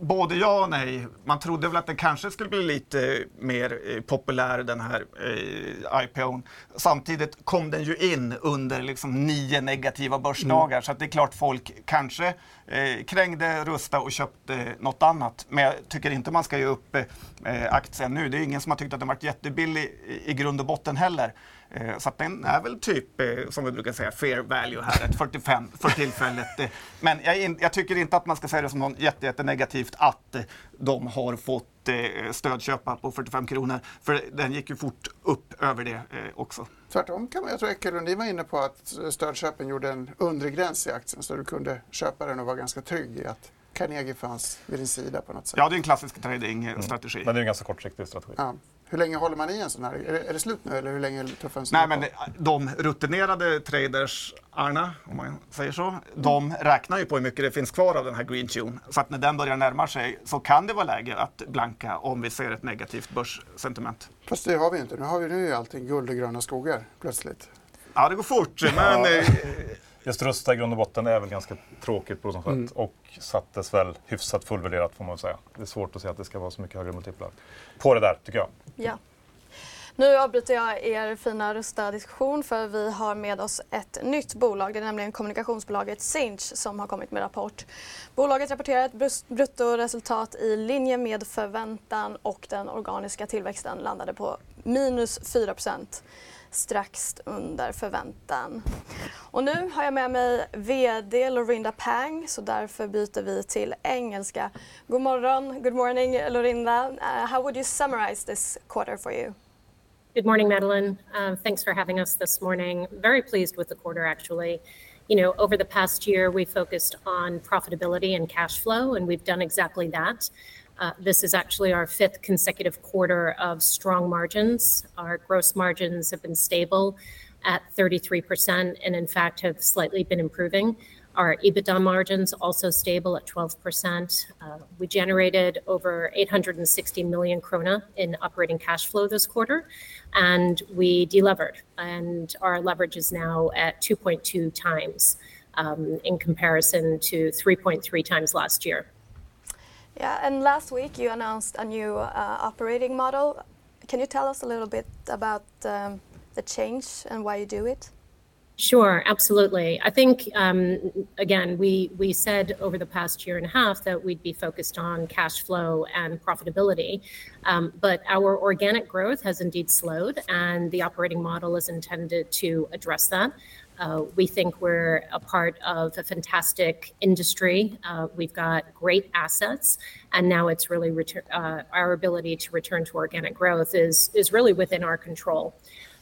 både ja och nej. Man trodde väl att den kanske skulle bli lite mer eh, populär den här eh, IPOn. Samtidigt kom den ju in under liksom nio negativa börsdagar mm. så det är klart folk kanske eh, krängde Rusta och köpte något annat. Men jag tycker inte man ska ge upp eh, aktien nu. Det är ingen som har tyckt att den varit jättebillig i, i grund och botten heller. Eh, så att den är väl typ, eh, som vi brukar säga, fair value här, ett 45 för tillfället. Eh, men jag, jag, tycker inte att man ska säga det som något jätte, jätte negativt att de har fått stödköpa på 45 kronor. För den gick ju fort upp över det också. Tvärtom kan man, jag tror Ecke Lundin var inne på att stödköpen gjorde en undre gräns i aktien så du kunde köpa den och vara ganska trygg i att Carnegie fanns vid din sida på något sätt. Ja, det är en klassisk tradingstrategi. Mm. Men det är en ganska kortsiktig strategi. Ja. Hur länge håller man i en sån här? Är det, är det slut nu eller hur länge tuffar en sån Nej, men de rutinerade traders, Arna, om man säger så, de räknar ju på hur mycket det finns kvar av den här green tune. Så att när den börjar närma sig så kan det vara läge att blanka om vi ser ett negativt börssentiment. Fast det har vi inte. Nu har vi nu allting guld och gröna skogar plötsligt. Ja, det går fort. Men eh, Just Rusta i grund och botten är väl ganska tråkigt på något sätt. Mm. Och sattes väl hyfsat fullvärderat får man säga. Det är svårt att säga att det ska vara så mycket högre multiplar på det där tycker jag. Ja. Nu avbryter jag er fina Rusta-diskussion för vi har med oss ett nytt bolag. Det är nämligen kommunikationsbolaget Sinch som har kommit med rapport. Bolaget rapporterar ett bruttoresultat i linje med förväntan och den organiska tillväxten landade på minus 4 strax under förväntan. Och nu har jag med mig VD Lorinda Pang så därför byter vi till engelska. God morgon, good morning Lorinda. Uh, how would you summarize this quarter for you? Good morning, Madeline. Um, thanks for having us this morning. Very pleased with the quarter, actually. You know, over the past year, we focused on profitability and cash flow, and we've done exactly that. Uh, this is actually our fifth consecutive quarter of strong margins. Our gross margins have been stable at 33% and in fact have slightly been improving. Our EBITDA margins also stable at 12%. We generated over 860 million krona in operating cash flow this quarter, and we delevered, and our leverage is now at 2.2x in comparison to 3.3x last year. Yeah, and last week you announced a new uh, operating model. Can you tell us a little bit about um, the change and why you do it? Sure, absolutely. I think, um, again, we said over the past year and a half that we'd be focused on cash flow and profitability. Um, but our organic growth has indeed slowed, and the operating model is intended to address that. Uh, we think we're a part of a fantastic industry. Uh, we've got great assets, and now it's really uh, our ability to return to organic growth is really within our control.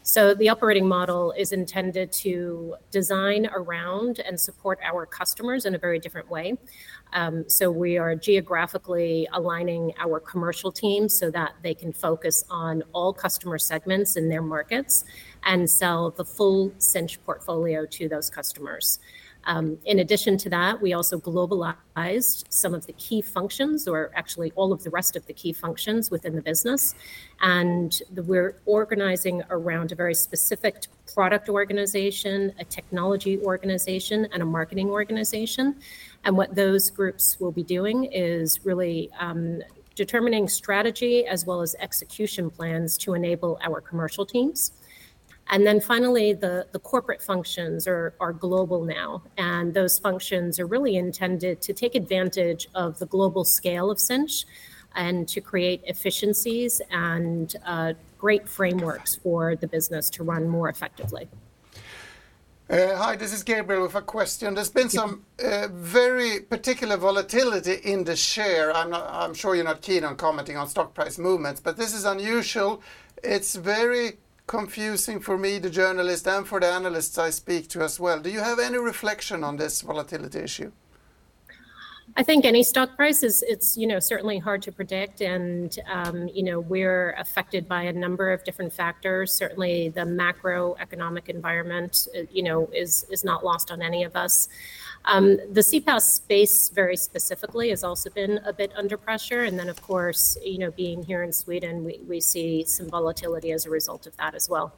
So the operating model is intended to design around and support our customers in a very different way. Um, so we are geographically aligning our commercial teams so that they can focus on all customer segments in their markets and sell the full Sinch portfolio to those customers. Um, in addition to that, we also globalized some of the key functions, or actually all of the rest of the key functions within the business. And we're organizing around a very specific product organization, a technology organization, and a marketing organization. And what those groups will be doing is really um, determining strategy as well as execution plans to enable our commercial teams. And then finally, the the corporate functions are are global now, and those functions are really intended to take advantage of the global scale of Cinch and to create efficiencies and uh, great frameworks for the business to run more effectively. Uh, hi, this is Gabriel with a question. There's been some uh, very particular volatility in the share. I'm sure you're not keen on commenting on stock price movements, but this is unusual. It's very confusing for me, the journalist, and for the analysts I speak to as well. Do you have any reflection on this volatility issue? I think any stock price is it's you know certainly hard to predict, and um, you know we're affected by a number of different factors. Certainly, the macroeconomic environment you know is is not lost on any of us. Um, the CPaaS space very specifically has also been a bit under pressure. And then, of course, you know, being here in Sweden, we see some volatility as a result of that as well.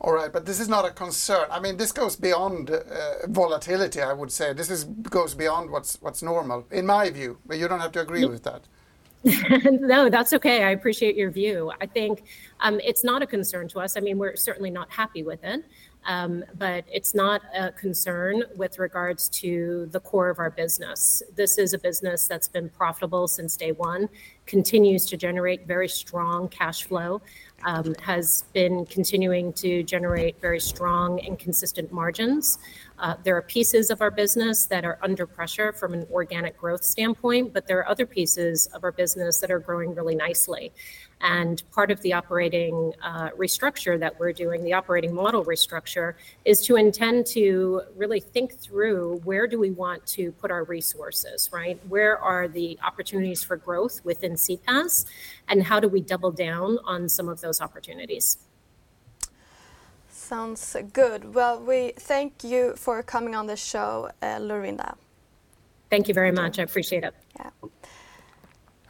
All right, but this is not a concern. I mean, this goes beyond uh, volatility, I would say. This is, goes beyond what's what's normal, in my view, but you don't have to agree with that. No, that's okay. I appreciate your view. I think um, it's not a concern to us. I mean, we're certainly not happy with it. Um, but it's not a concern with regards to the core of our business. This is a business that's been profitable since day one, continues to generate very strong cash flow, um, has been continuing to generate very strong and consistent margins. Uh, there are pieces of our business that are under pressure from an organic growth standpoint, but there are other pieces of our business that are growing really nicely. And part of the operating uh, restructure that we're doing, the operating model restructure, is to intend to really think through where do we want to put our resources, right? Where are the opportunities for growth within CPAS, and how do we double down on some of those opportunities? Sounds good. Well, we thank you for coming on the show, uh, Laurinda. Thank you very much. I appreciate it.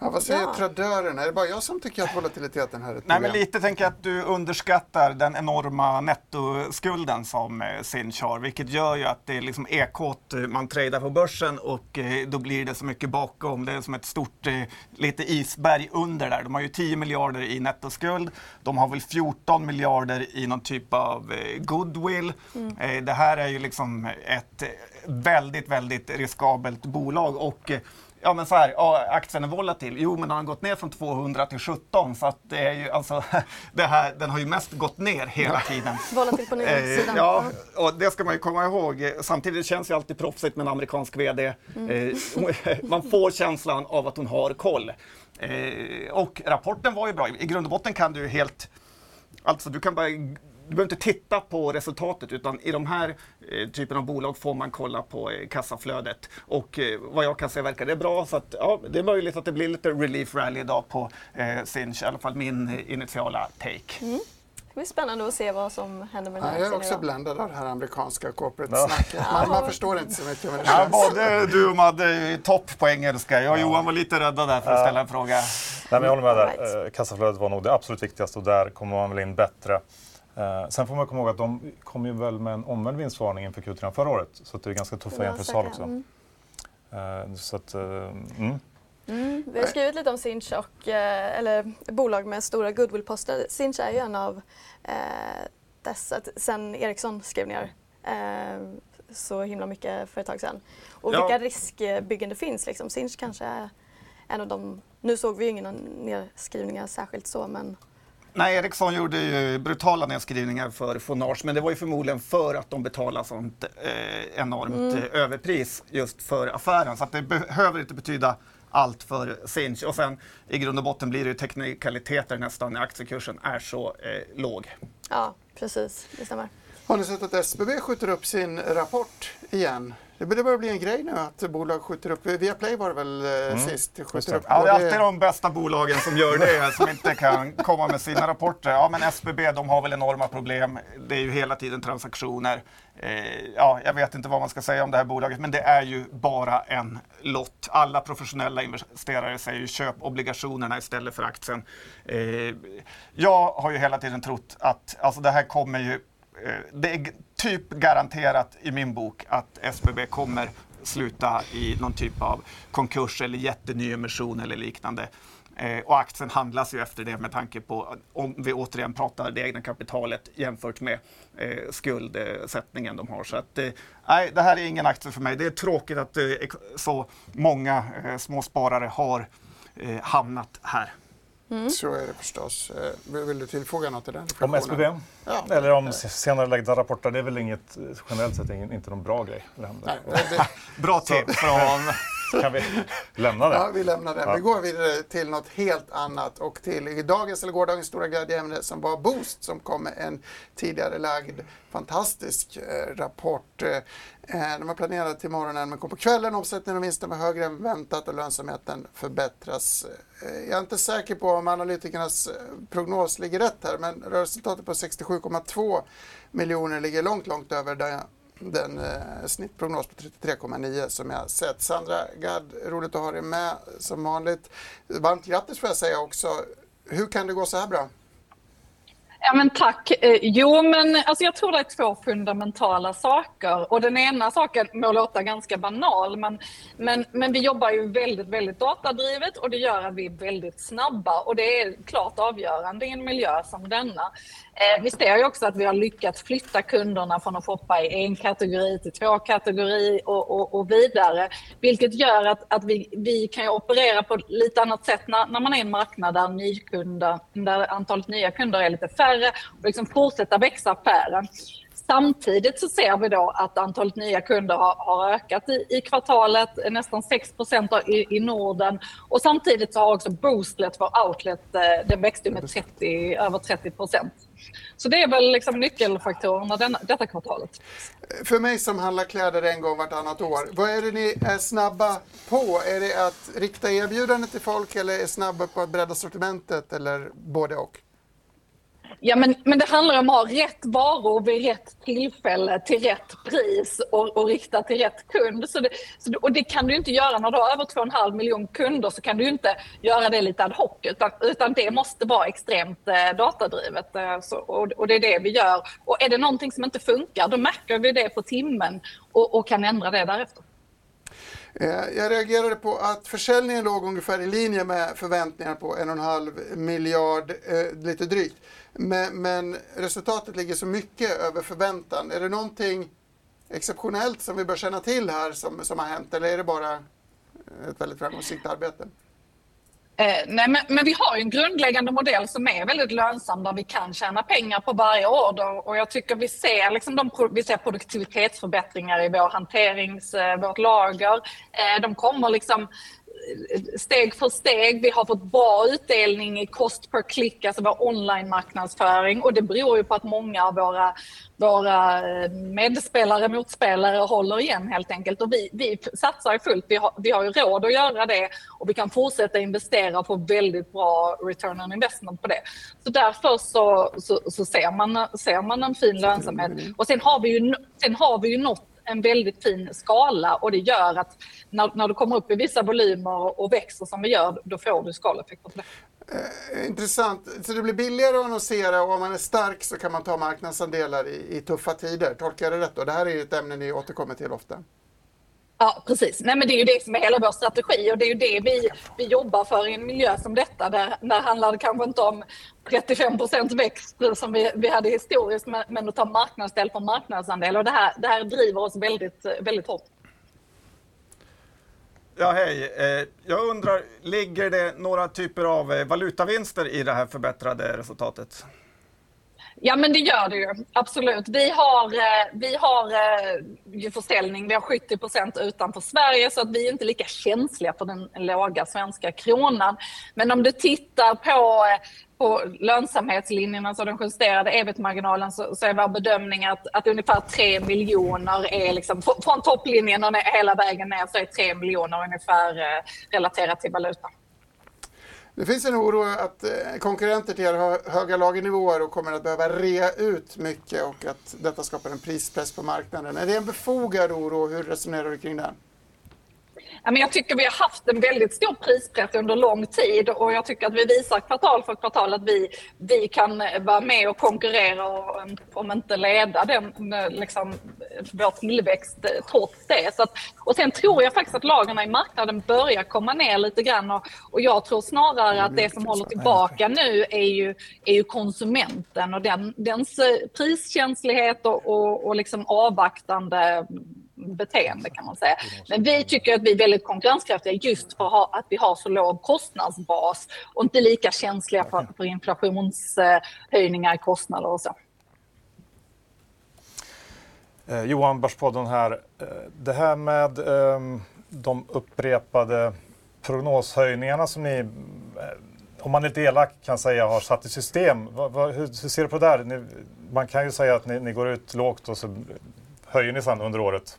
Ja. Vad säger Tradörerna? Är det bara jag som tycker att volatiliteten här är ett problem? Lite tänker jag att du underskattar den enorma nettoskulden som Sinch har, vilket gör ju att det är liksom ekot man tradar på börsen och då blir det så mycket bakom. Det är som ett stort litet isberg under där. De har ju 10 miljarder i nettoskuld. De har väl 14 miljarder i någon typ av goodwill. Det här är ju liksom ett väldigt riskabelt bolag. Ja, men så här, aktien är volatil. Jo, men den har gått ner från 200 till 17, så att det är ju alltså den har ju mest gått ner hela tiden. Volatil på nedsidan. Ja, det ska man ju komma ihåg. Samtidigt känns det alltid proffsigt med en amerikansk VD. Man får känslan av att hon har koll. Rapporten var ju bra. I grund och botten kan du helt... Alltså, du kan bara... Du behöver inte titta på resultatet, utan i de här typen av bolag får man kolla på kassaflödet. Vad jag kan se verkar det bra. Ja, det är möjligt att det blir lite relief rally i dag på Sinch. I alla fall min initiala take. Det blir spännande att se vad som händer med den här ja, Jag är också idag. bländad av det här amerikanska corporate-snacket. Man, man, förstår inte så mycket. Men det ja, både du och Madde är topp på engelska. Jag och Johan var lite rädda där för att ställa en fråga. Nej, men jag håller med där. Right. Eh, kassaflödet var nog det absolut viktigaste och där kommer man väl in bättre. Eh, sen får man komma ihåg att de kom ju väl med en omvänd vinstvarning inför Q3 förra året. Så det är ganska tuffa jämförelsetal också. Mm. Eh, så att, eh, mm. Mm, vi har skrivit lite om Sinch och, eh, eller bolag med stora goodwillposter. Sinch är ju en av eh, dessa, sen Ericsson skrev ner eh, så himla mycket för ett tag sedan. Och ja. vilka riskbyggen det finns liksom. Sinch kanske är en av de, nu såg vi ju inga nedskrivningar särskilt så men Nej, Ericsson gjorde ju brutala nedskrivningar för Fonage, men det var ju förmodligen för att de betalade sånt eh, enormt mm. Eh, överpris just för affären. Så det behöver inte betyda allt för Sinch. Och sen i grund och botten blir det ju teknikaliteter nästan när aktiekursen är så eh, låg. Ja, precis. Det stämmer. Har ni sett att SBB skjuter upp sin rapport igen? Det börjar bli en grej nu att bolag skjuter upp. Viaplay var det väl eh, mm. sist? Skjuter upp ja, det är alltid de bästa bolagen som gör det, som inte kan komma med sina rapporter. Ja, men SBB, de har väl enorma problem. Det är ju hela tiden transaktioner. Eh, ja, jag vet inte vad man ska säga om det här bolaget, men det är ju bara en lott. Alla professionella investerare säger ju köp obligationerna istället för aktien. Eh, jag har ju hela tiden trott att alltså det här kommer ju Eh, det är typ garanterat i min bok att SBB kommer sluta i någon typ av konkurs eller jättenyemission eller liknande. Eh, och aktien handlas ju efter det med tanke på om vi återigen pratar det egna kapitalet jämfört med eh, skuldsättningen de har. Så att, eh, nej, det här är ingen aktie för mig. Det är tråkigt att eh, så många eh, småsparare har eh, hamnat här. Mm. Så är det förstås. Eh, vill du tillfoga något till den Om SBB? Ja. Eller om senare lagda rapporter? Det är väl inget, generellt sett inte någon bra grej. Nej, det... bra tips från kan vi lämna det? Ja, vi lämnar det. Vi går vidare till något helt annat och till dagens eller gårdagens stora glädjeämne som var Boost som kom med en tidigare lagd fantastisk eh, rapport. Eh, de var planerade till morgonen men kom på kvällen. Omsättningen och vinsten var högre än väntat och lönsamheten förbättras. Eh, jag är inte säker på om analytikernas eh, prognos ligger rätt här men resultatet på 67,2 miljoner ligger långt, långt över där den eh, snittprognos på 33,9 som jag sett. Sandra Gadd, roligt att ha dig med som vanligt. Varmt grattis får jag säga också. Hur kan det gå så här bra? Ja, men tack. Eh, jo, men alltså, jag tror det är två fundamentala saker. Och den ena saken må låta ganska banal, men, men, men vi jobbar ju väldigt, väldigt datadrivet och det gör att vi är väldigt snabba. Och det är klart avgörande i en miljö som denna. Eh, vi ser ju också att vi har lyckats flytta kunderna från att shoppa i en kategori till två kategori och, och, och vidare. Vilket gör att, att vi, vi kan operera på ett lite annat sätt när, när man är i en marknad där, nykunder, där antalet nya kunder är lite färre och liksom fortsätta växa affären. Samtidigt så ser vi då att antalet nya kunder har, har ökat i, i, kvartalet, nästan 6 i, i Norden. Och samtidigt så har också Boostlet, vår outlet, eh, den växte med 30, över 30 så det är väl liksom nyckelfaktorerna denna, detta kvartalet. För mig som handlar kläder en gång vartannat år, vad är det ni är snabba på? Är det att rikta erbjudanden till folk eller är snabba på att bredda sortimentet eller både och? Ja, men, men det handlar om att ha rätt varor vid rätt tillfälle till rätt pris och, och rikta till rätt kund. Så det, så, och det kan du inte göra när du har över 2,5 miljon kunder så kan du inte göra det lite ad hoc utan, utan det måste vara extremt eh, datadrivet. Eh, så, och, och, det är det vi gör. Och är det någonting som inte funkar då märker vi det på timmen och, och kan ändra det därefter. Eh, jag reagerade på att försäljningen låg ungefär i linje med förväntningarna på en och en halv miljard, eh, lite drygt. Men, men, resultatet ligger så mycket över förväntan. Är det någonting exceptionellt som vi bör känna till här som, som har hänt eller är det bara eh, ett väldigt framgångsrikt arbete? Eh, nej, men, men, vi har en grundläggande modell som är väldigt lönsam där vi kan tjäna pengar på varje order. Och jag tycker vi ser, liksom de, vi ser produktivitetsförbättringar i vår hanterings, eh, vårt lager. Eh, de kommer liksom steg för steg. Vi har fått bra utdelning i kost per klick, alltså vår online-marknadsföring. Och det beror ju på att många av våra, våra eh, medspelare, motspelare håller igen helt enkelt. Och vi, vi satsar fullt. Vi har, vi har ju råd att göra det och vi kan fortsätta investera och få väldigt bra return on investment på det. Så därför så, så, så ser, man, ser man en fin lönsamhet. Och sen har vi ju, sen har vi ju nått en väldigt fin skala och det gör att när, när du kommer upp i vissa volymer och växer som vi gör, då får du skaleffekter på det. Eh, intressant. Så det blir billigare att annonsera och om man är stark så kan man ta marknadsandelar i, i tuffa tider. Tolkar jag det rätt då? Det här är ju ett ämne ni återkommer till ofta. Ja, precis. Nej, men det är ju det som är hela vår strategi och det är ju det vi, vi jobbar för i en miljö som detta. Där, där handlar det kanske inte om 35 procent växt som vi, vi hade historiskt, men, men att ta marknadsdel på marknadsandel. Och det här, det här driver oss väldigt, väldigt hårt. Ja, hej. Eh, jag undrar, ligger det några typer av eh, valutavinster i det här förbättrade resultatet? Ja, men det gör det ju. Absolut. Vi har, eh, vi har eh, ju försäljning. Vi har 70 % utanför Sverige så att vi är inte lika känsliga för den låga svenska kronan. Men om du tittar på eh, på lönsamhetslinjen, alltså den justerade ebit-marginalen, så, så är vår bedömning att, att ungefär 3 miljoner är liksom, från topplinjen och hela vägen ner så är 3 miljoner ungefär relaterat till valuta. Det finns en oro att eh, konkurrenter till er har höga lagernivåer och kommer att behöva rea ut mycket och att detta skapar en prispress på marknaden. Är det en befogad oro? Hur resonerar du kring men jag tycker vi har haft en väldigt stor prispress under lång tid och jag tycker att vi visar kvartal för kvartal att vi, vi kan vara med och konkurrera och om inte leda den, liksom, vår tillväxt trots det. Så att, och sen tror jag faktiskt att lagren i marknaden börjar komma ner lite grann och, och jag tror snarare att det som håller tillbaka nu är ju, är ju konsumenten och den, dens priskänslighet och, och, och liksom avvaktande beteende kan man säga. Men vi tycker att vi är väldigt konkurrenskraftiga just för att vi har så låg kostnadsbas och inte lika känsliga för, för inflationshöjningar i kostnader och så. Eh, Johan Börspodden här. Eh, det här med eh, de upprepade prognoshöjningarna som ni, eh, om man är lite elak kan säga, har satt i system. Va, va, hur, hur, ser du på det där? Ni, man kan ju säga att ni, ni går ut lågt och så höjer ni sen under året.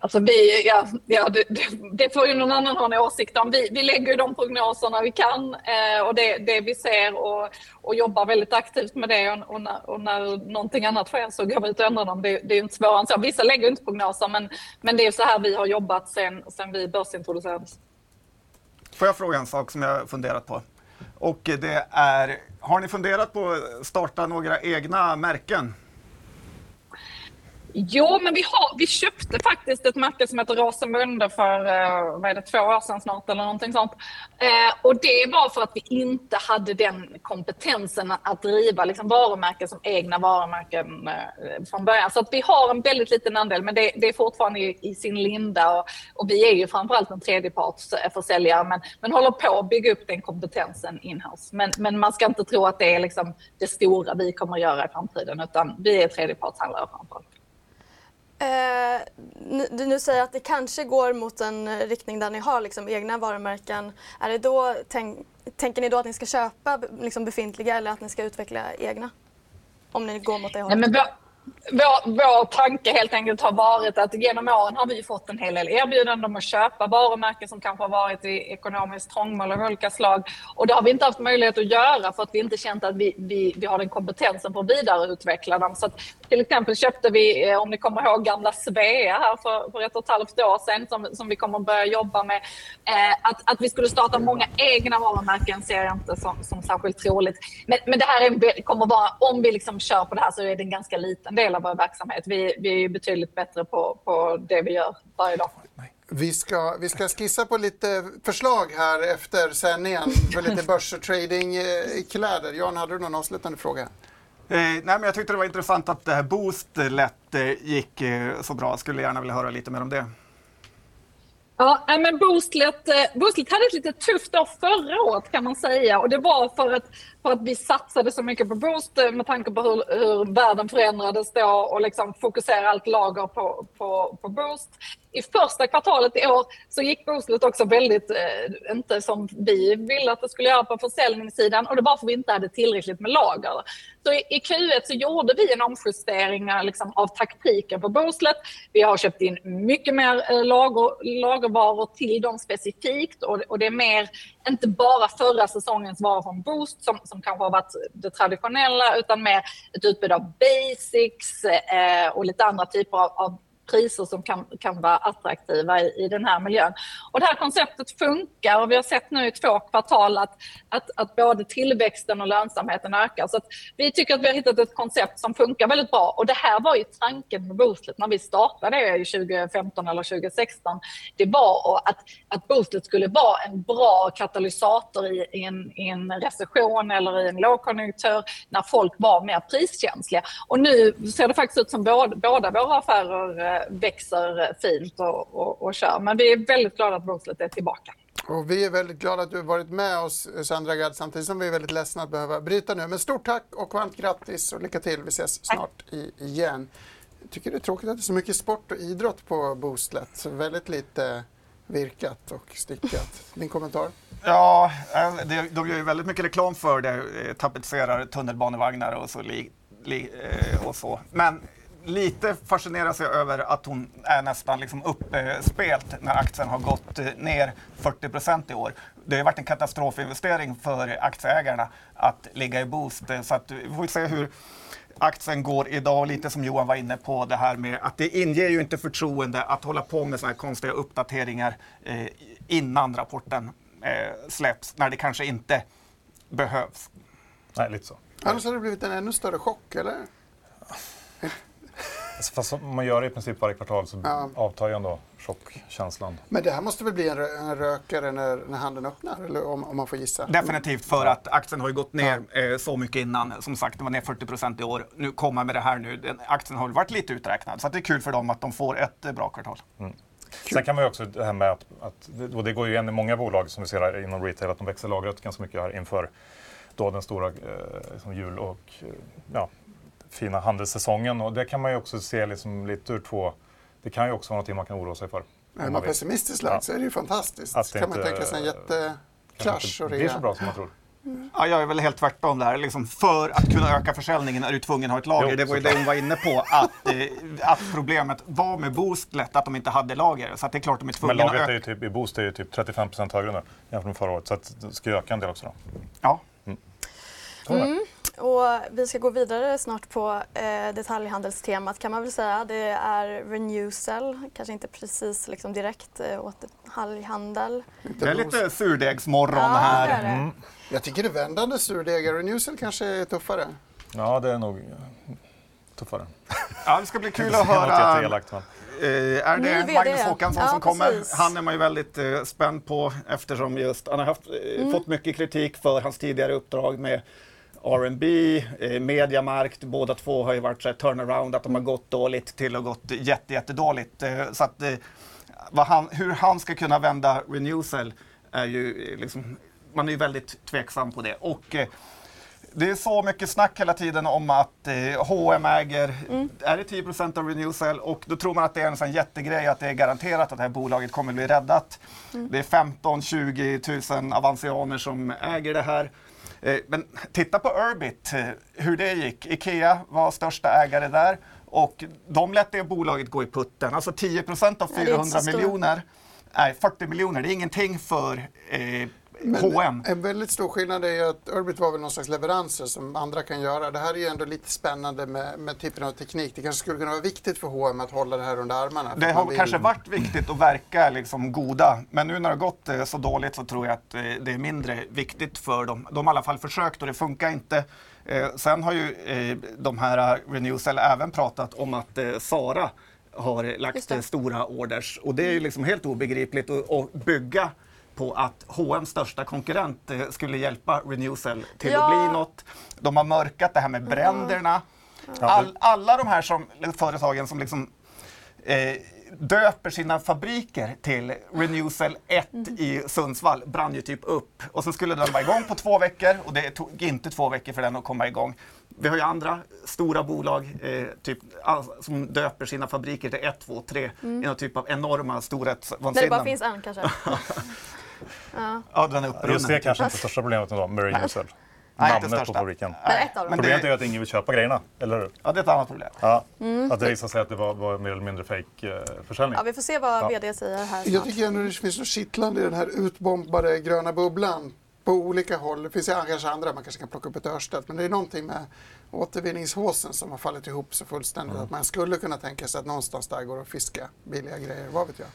Alltså vi, ja, ja, det, det, får ju någon annan ha en åsikt om. Vi, vi lägger ju de prognoserna vi kan eh, och det, det vi ser och, och jobbar väldigt aktivt med det. Och, och, när, och när någonting annat sker så går vi ut och ändrar dem. Det, det är inte svårare än så. Vissa lägger inte prognoser men, men det är så här vi har jobbat sen, sen vi börsintroducerades. Får jag fråga en sak som jag funderat på? Och det är, har ni funderat på att starta några egna märken? Jo, men vi, har, vi köpte faktiskt ett märke som heter Rosamunde för eh, vad är det, två år sedan snart eller någonting sånt. Eh, och det var för att vi inte hade den kompetensen att driva liksom, varumärken som egna varumärken eh, från början. Så att vi har en väldigt liten andel, men det, det är fortfarande i, i, sin linda och, och, vi är ju framförallt en tredjepartsförsäljare men, men håller på att bygga upp den kompetensen inhouse. Men, men man ska inte tro att det är liksom det stora vi kommer att göra i framtiden utan vi är tredjepartshandlare framförallt. Eh, du nu säger att det kanske går mot en riktning där ni har liksom egna varumärken. Är det då, tänk, tänker ni då att ni ska köpa liksom befintliga eller att ni ska utveckla egna? Om ni går mot det hållet. Nej, vår, vår tanke helt enkelt har varit att genom åren har vi fått en hel del erbjudanden om att köpa varumärken som kanske har varit i ekonomiskt trångmål av olika slag. Och det har vi inte haft möjlighet att göra för att vi inte känt att vi, vi, vi har den kompetensen för att vidareutveckla dem. Så till exempel köpte vi, eh, om ni kommer ihåg, gamla Svea här för, för ett och ett halvt år sedan som, som vi kommer att börja jobba med. Eh, att, att vi skulle starta många egna varumärken ser jag inte som, som särskilt troligt. Men, men det här är, kommer vara, om vi liksom kör på det här så är det en ganska liten del av vår verksamhet. Vi, vi är betydligt bättre på, på det vi gör varje dag. Vi ska, vi ska skissa på lite förslag här efter sändningen för lite och tradingkläder. Jan, hade du någon avslutande fråga? Eh, nej, men jag tyckte det var intressant att det här Boost lätt eh, gick eh, så bra. Skulle gärna vilja höra lite mer om det. Ja, men Boostlet, eh, Boostlet hade ett lite tufft år förra året kan man säga och det var för att, för att vi satsade så mycket på Boost eh, med tanke på hur, hur världen förändrades då och liksom fokusera allt lager på, på, på Boost i första kvartalet i år så gick boostet också väldigt, eh, inte som vi ville att det skulle göra på försäljningssidan och det var för att vi inte hade tillräckligt med lager. Så i, i Q1 så gjorde vi en omjustering eh, liksom, av taktiken på Booslet. Vi har köpt in mycket mer eh, lager, lagervaror till dem specifikt och, och det är mer, inte bara förra säsongens varor från Boost som, som kanske har varit det traditionella utan mer ett utbud av basics eh, och lite andra typer av, av priser som kan, kan vara attraktiva i, i den här miljön. Och det här konceptet funkar och vi har sett nu i två kvartal att, att, att både tillväxten och lönsamheten ökar. Så vi tycker att vi har hittat ett koncept som funkar väldigt bra och det här var ju tanken med Boostlet när vi startade det 2015 eller 2016. Det var att, att Boostlet skulle vara en bra katalysator i, i, en, i en recession eller i en lågkonjunktur när folk var mer priskänsliga. Och nu ser det faktiskt ut som båda, båda våra affärer eh, växer fint och, och, och kör. Men vi är väldigt glada att Booslet är tillbaka. Och vi är väldigt glada att du har varit med oss, Sandra Gard, samtidigt som vi är väldigt ledsna att behöva bryta nu. Men stort tack och varmt grattis och lycka till. Vi ses snart i, igen. Jag tycker det är tråkigt att det är så mycket sport och idrott på Boostlet. Väldigt lite virkat och stickat. Din kommentar? Ja, eh, de gör ju väldigt mycket reklam för det. Eh, tapetserar tunnelbanevagnar och så. Li, li, eh, och så. Men lite fascineras jag över att hon är nästan liksom uppspelt när aktien har gått eh, ner 40 procent i år. Det har varit en katastrofinvestering för aktieägarna att ligga i boost. Eh, så att vi får se hur aktien går idag. Lite som Johan var inne på det här med att det inger ju inte förtroende att hålla på med sådana här konstiga uppdateringar eh, innan rapporten släpps, när det kanske inte behövs. Nej, lite så. Annars har det blivit en ännu större chock, eller? Alltså, fast om man gör det i princip varje kvartal så ja. avtar ju ändå chockkänslan. Men det här måste väl bli en, en rökare när, när handeln öppnar, eller om, om, man får gissa? Definitivt, för att aktien har ju gått ner ja. eh, så mycket innan. Som sagt, det var ner 40 procent i år. Nu kommer man med det här nu. Den, aktien har varit lite uträknad, så det är kul för dem att de får ett eh, bra kvartal. Mm. Sen kan man ju också det här med att, att, och det går ju igen i många bolag som vi ser här inom retail, att de växer lagret ganska mycket här inför då den stora eh, jul och eh, ja, fina handelssäsongen. Och det kan man ju också se liksom lite ur två... Det kan ju också vara något man kan oroa sig för. Är man pessimistiskt lagd ja. så är det ju fantastiskt. Att kan man tänka sig en jättekrasch och rea. Det blir så bra som man tror. Ja, jag är väl helt tvärtom där. Liksom för att kunna öka försäljningen är du tvungen att ha ett lager. Jo, det var ju det hon var inne på. Att, eh, att problemet var med Boostlet att de inte hade lager. Så det är klart de är tvungna Men lagret är ju typ, i Boost är ju typ 35 högre nu jämfört med förra året. Så att det ska ju öka en del också. Då. Ja. Mm. Och vi ska gå vidare snart på eh, detaljhandelstemat kan man väl säga. Det är Renewcell, kanske inte precis liksom direkt eh, åt detaljhandel. Det är lite surdegsmorgon ja, här. Det det. Mm. Jag tycker det vändande surdegar. Renewcell kanske är tuffare. Ja, det är nog tuffare. Ja, det ska bli kul att höra. Elakt, men. Eh, är det Magnus Håkansson ja, som kommer? Precis. Han är man ju väldigt eh, spänd på eftersom just, han har haft, eh, mm. fått mycket kritik för hans tidigare uppdrag med R&B, eh, Mediamarkt, båda två har ju varit så här turnaround, att de har gått dåligt till att gått jätte, jättedåligt. Eh, så att, eh, han, hur han ska kunna vända Renewcell är ju eh, liksom, man är ju väldigt tveksam på det. Och, eh, det är så mycket snack hela tiden om att eh, H&M äger, mm. är det 10% av Renewcell och då tror man att det är en sån jättegrej att det är garanterat att det här bolaget kommer bli räddat. Mm. Det är 15-20 000 avansianer som äger det här. Eh, men titta på Urbit, eh, hur det gick. Ikea var största ägare där och de lät det bolaget gå i putten. Alltså 10% av 400 miljoner, nej 40 miljoner, det är ingenting för eh, men H&M. En väldigt stor skillnad är ju att Urbit var väl någon slags leveranser som andra kan göra. Det här är ju ändå lite spännande med, med typen av teknik. Det kanske skulle kunna vara viktigt för H&M att hålla det här under armarna. Det har vill... kanske varit viktigt att verka liksom goda, men nu när det har gått eh, så dåligt så tror jag att eh, det är mindre viktigt för dem. De har i alla fall försökt och det funkar inte. Eh, sen har ju de här Renewcell även pratat om att Sara har lagt stora orders och det är ju liksom helt obegripligt att bygga på att H&M's största konkurrent eh, skulle hjälpa Renewcell till ja. att bli något. De har mörkat det här med bränderna. All, alla de här som, företagen som liksom, eh, döper sina fabriker till Renewcell 1 mm. i Sundsvall brann ju typ upp. Och så skulle den vara igång på två veckor och det tog inte två veckor för den att komma igång. Vi har ju andra stora bolag eh, typ, som döper sina fabriker till 1, 2, 3 mm. i någon typ av enorma storhetsvansinne. När det bara finns en kanske? ja. ja, den är upprunnen. Just det är kanske inte största problemet med Renewcell. Nej, Namnet på fabriken. Men Problemet är att ingen vill köpa grejerna, eller hur? Ja, det är ett annat problem. Ja, mm. Att det visar sig att det var, var mer eller mindre fake-försäljning. Ja, vi får se vad ja. VD säger här. Jag tycker ändå det finns något kittlande i den här utbombade gröna bubblan på olika håll. Det finns kanske andra, man kanske kan plocka upp ett Örstedt, men det är någonting med återvinningshåsen som har fallit ihop så fullständigt mm. att man skulle kunna tänka sig att någonstans där går att fiska billiga grejer, vad vet jag.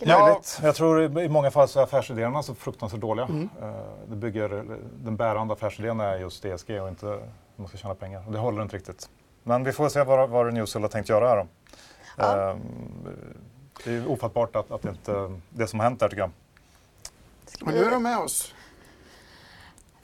Ja, jag tror i många fall så är affärsidéerna så fruktansvärt dåliga. Mm. Eh, det bygger, den bärande affärsidén är just ESG och inte att man ska tjäna pengar. Och det håller inte riktigt. Men vi får se vad, vad Newsell har tänkt göra här då. Ja. Ehm, det är ofattbart att, att det inte det som har hänt där tycker jag. Men nu är de med oss.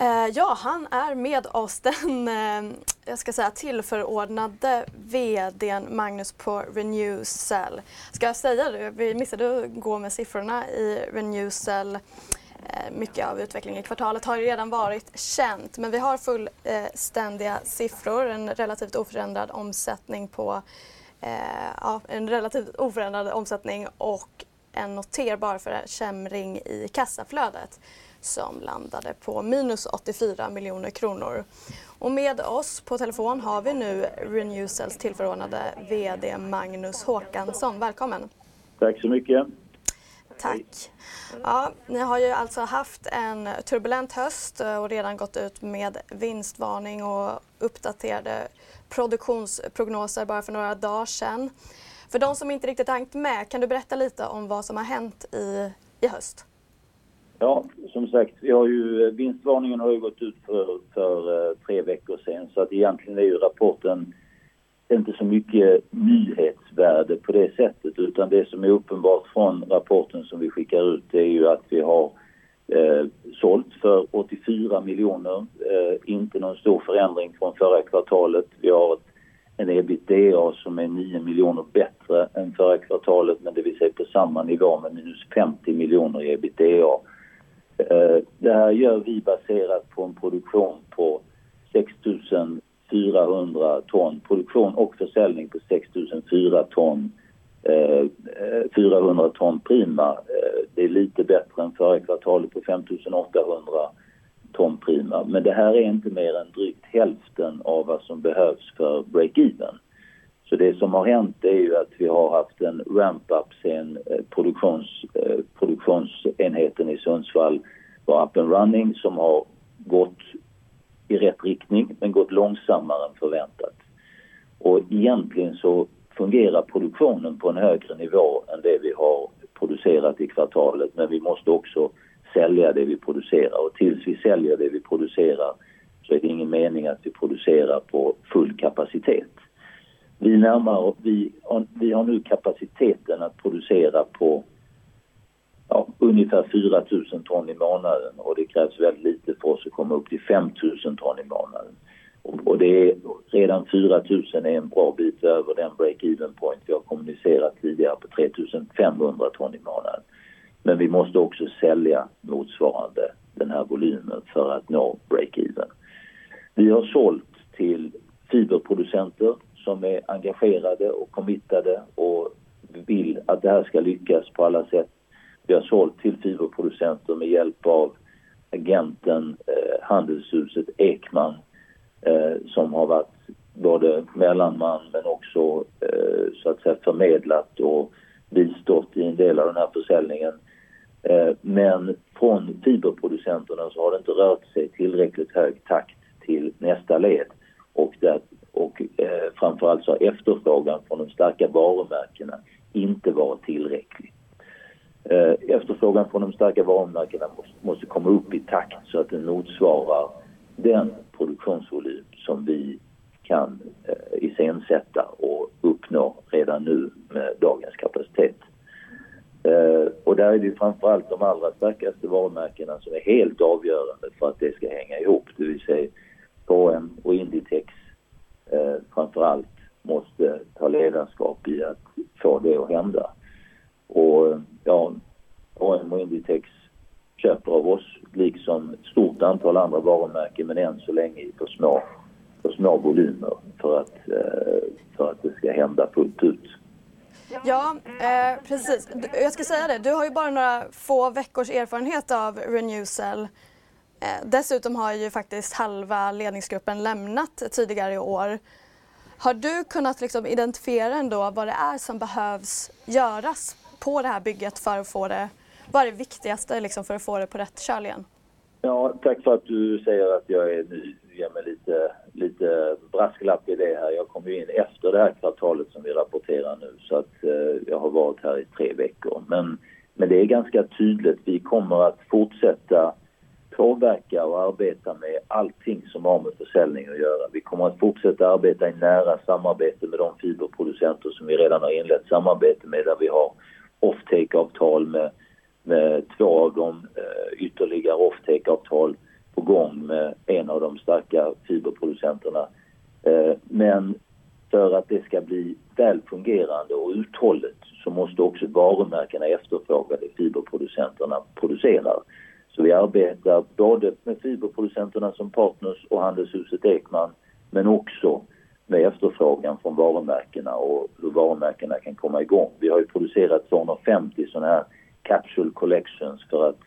Eh, ja, han är med oss, den eh, jag ska säga, tillförordnade VDn Magnus på Renewcell. Ska jag säga det, vi missade att gå med siffrorna i Renewcell. Eh, mycket av utvecklingen i kvartalet har ju redan varit känt men vi har fullständiga siffror, en relativt oförändrad omsättning på eh, ja, en relativt oförändrad omsättning och en noterbar försämring i kassaflödet som landade på minus 84 miljoner kronor. Och med oss på telefon har vi nu Renewcells tillförordnade VD Magnus Håkansson. Välkommen! Tack så mycket! Tack! Ja, ni har ju alltså haft en turbulent höst och redan gått ut med vinstvarning och uppdaterade produktionsprognoser bara för några dagar sedan. För de som inte riktigt hängt med, kan du berätta lite om vad som har hänt i, i höst? Ja, som sagt, vi har ju, vinstvarningen har ju gått ut för, för eh, tre veckor sedan så att egentligen är ju rapporten inte så mycket nyhetsvärde på det sättet utan det som är uppenbart från rapporten som vi skickar ut det är ju att vi har eh, sålt för 84 miljoner, eh, inte någon stor förändring från förra kvartalet. Vi har ett, en ebitda som är 9 miljoner bättre än förra kvartalet men det vill säga på samma nivå med minus 50 miljoner i ebitda. Eh, det här gör vi baserat på en produktion på 6 400 ton, produktion och försäljning på 6 400 ton, eh, eh, 400 ton prima. Det är lite bättre än förra kvartalet på 5 800 ton prima. Men det här är inte mer än drygt hälften av vad som behövs för break-even. Så det som har hänt är ju att vi har haft en ramp-up sen eh, produktions, eh, produktionsenheten i Sundsvall var up and running som har gått i rätt riktning men gått långsammare än förväntat. Och egentligen så fungerar produktionen på en högre nivå än det vi har producerat i kvartalet men vi måste också sälja det vi producerar och tills vi säljer det vi producerar så är det ingen mening att vi producerar på full kapacitet. Vi, närmar, vi, vi har nu kapaciteten att producera på ja, ungefär 4 000 ton i månaden och det krävs väldigt lite för oss att komma upp till 5 000 ton i månaden. Och, och det är, redan 4 000 är en bra bit över den break-even point vi har kommunicerat tidigare på 3 500 ton i månaden. Men vi måste också sälja motsvarande den här volymen för att nå break-even. Vi har sålt till fiberproducenter som är engagerade och committade och vill att det här ska lyckas på alla sätt. Vi har sålt till fiberproducenter med hjälp av agenten, eh, handelshuset Ekman eh, som har varit både mellanman men också eh, så att säga förmedlat och bistått i en del av den här försäljningen. Eh, men från fiberproducenterna så har det inte rört sig tillräckligt hög takt till nästa led och, där, och eh, framförallt så har efterfrågan från de starka varumärkena inte varit tillräcklig. Eh, efterfrågan från de starka varumärkena måste, måste komma upp i takt så att den motsvarar den produktionsvolym som vi kan eh, iscensätta och uppnå redan nu med dagens kapacitet. Eh, och där är det framförallt de allra starkaste varumärkena som är helt avgörande för att det ska hänga ihop, det vill säga KM och Inditex eh, framförallt måste ta ledarskap i att få det att hända. Och ja, AM och Inditex köper av oss liksom ett stort antal andra varumärken men än så länge i för små, på små volymer för att, eh, för att det ska hända fullt ut. Ja, eh, precis. Jag ska säga det, du har ju bara några få veckors erfarenhet av Renewcell. Eh, dessutom har ju faktiskt halva ledningsgruppen lämnat tidigare i år. Har du kunnat liksom identifiera ändå vad det är som behövs göras på det här bygget för att få det, vad är det viktigaste liksom för att få det på rätt köl igen? Ja, tack för att du säger att jag är ny. Ge mig lite, lite brasklapp i det här. Jag kom ju in efter det här kvartalet som vi rapporterar nu så att eh, jag har varit här i tre veckor. Men, men det är ganska tydligt. Vi kommer att fortsätta påverka och arbeta med allting som har med försäljning att göra. Vi kommer att fortsätta arbeta i nära samarbete med de fiberproducenter som vi redan har inlett samarbete med där vi har offtake-avtal med, med två av dem, ytterligare ytterligare offtake-avtal på gång med en av de starka fiberproducenterna. Eh, men för att det ska bli väl fungerande och uthålligt så måste också varumärkena efterfråga det fiberproducenterna producerar. Så vi arbetar både med fiberproducenterna som partners och handelshuset Ekman men också med efterfrågan från varumärkena och hur varumärkena kan komma igång. Vi har ju producerat 250 sådana här capsule collections för att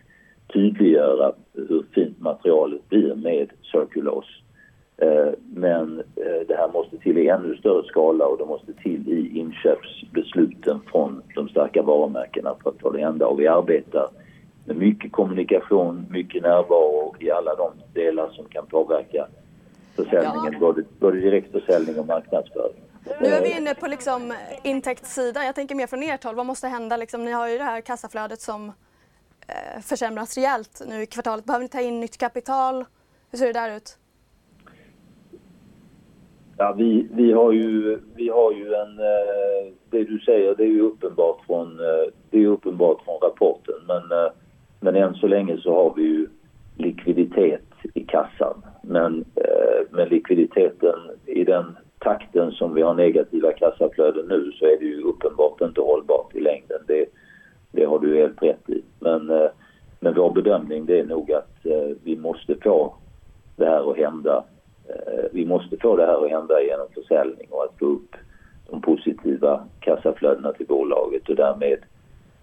tydliggöra hur fint materialet blir med cirkulos. Eh, men eh, det här måste till i ännu större skala och det måste till i inköpsbesluten från de starka varumärkena för att få det hända. Och vi arbetar med mycket kommunikation, mycket närvaro i alla de delar som kan påverka försäljningen, ja. både, både direktförsäljning och marknadsföring. Nu är vi inne på liksom intäktssidan. Jag tänker mer från ert håll. Vad måste hända? Liksom, ni har ju det här kassaflödet som eh, försämras rejält nu i kvartalet. Behöver ni ta in nytt kapital? Hur ser det där ut? Ja, vi, vi, har ju, vi har ju en... Eh, det du säger det är ju uppenbart från, eh, det är uppenbart från rapporten. Men, eh, men än så länge så har vi ju likviditet i kassan. Men, eh, med likviditeten i den takten som vi har negativa kassaflöden nu så är det ju uppenbart inte hållbart i längden. Det, det har du helt rätt i. Men, eh, men vår bedömning det är nog att eh, vi måste få det här att hända. Eh, vi måste få det här att hända genom försäljning och att få upp de positiva kassaflödena till bolaget och därmed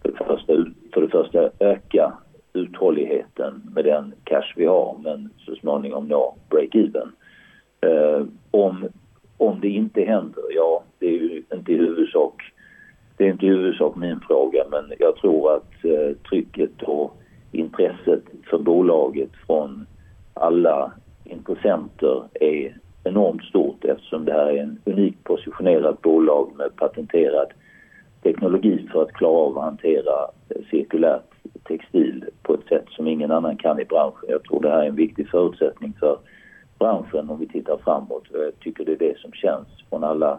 för det första, för det första öka uthålligheten med den cash vi har men så småningom nå break-even. Eh, om, om det inte händer, ja det är ju inte i huvudsak det är inte i huvudsak min fråga men jag tror att eh, trycket och intresset för bolaget från alla intressenter är enormt stort eftersom det här är en unikt positionerat bolag med patenterad teknologi för att klara av att hantera eh, cirkulärt textil på ett sätt som ingen annan kan i branschen. Jag tror det här är en viktig förutsättning för branschen om vi tittar framåt. Jag tycker det är det som känns från alla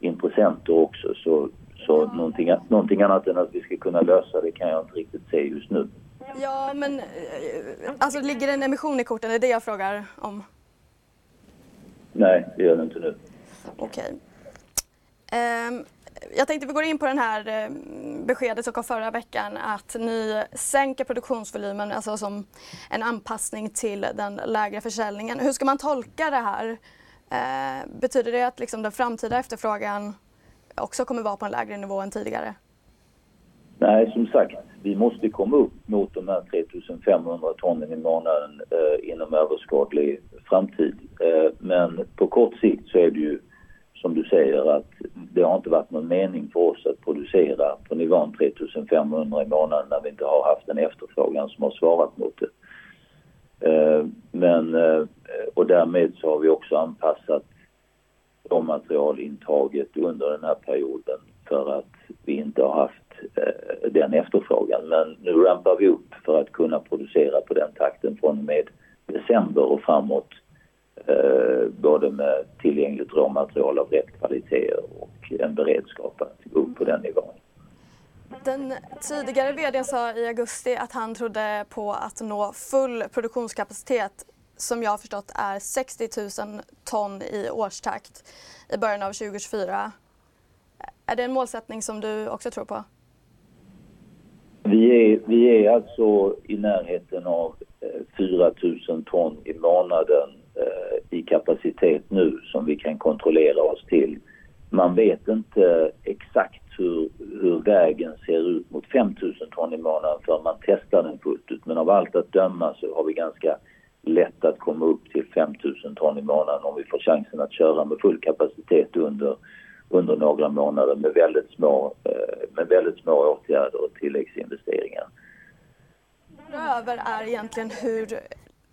intressenter också. Så, så någonting, någonting annat än att vi ska kunna lösa det kan jag inte riktigt se just nu. Ja, men eh, alltså ligger det en emission i korten? Det är det jag frågar om. Nej, det gör det inte nu. Okej. Okay. Um, ehm, jag tänkte vi går in på den här eh, beskedet som kom förra veckan att ni sänker produktionsvolymen alltså som en anpassning till den lägre försäljningen. Hur ska man tolka det här? Eh, betyder det att liksom den framtida efterfrågan också kommer vara på en lägre nivå än tidigare? Nej, som sagt, vi måste komma upp mot de här 3500 tonnen i månaden eh, inom överskådlig framtid. Eh, men på kort sikt så är det ju som du säger att det har inte varit någon mening för oss att producera på nivån 3500 i månaden när vi inte har haft en efterfrågan som har svarat mot det. Eh, men, eh, och därmed så har vi också anpassat råmaterialintaget under den här perioden för att vi inte har haft eh, den efterfrågan. Men nu rampar vi upp för att kunna producera på den takten från och med december och framåt Eh, både med tillgängligt råmaterial av rätt kvalitet och en beredskap att gå upp på den nivån. Den tidigare vdn sa i augusti att han trodde på att nå full produktionskapacitet som jag har förstått är 60 000 ton i årstakt i början av 2024. Är det en målsättning som du också tror på? Vi är, vi är alltså i närheten av 4 000 ton i månaden Eh, i kapacitet nu som vi kan kontrollera oss till. Man vet inte exakt hur, hur vägen ser ut mot 5000 ton i månaden för man testar den fullt ut. Men av allt att döma så har vi ganska lätt att komma upp till 5000 ton i månaden om vi får chansen att köra med full kapacitet under, under några månader med väldigt, små, eh, med väldigt små åtgärder och tilläggsinvesteringar. Över är egentligen hur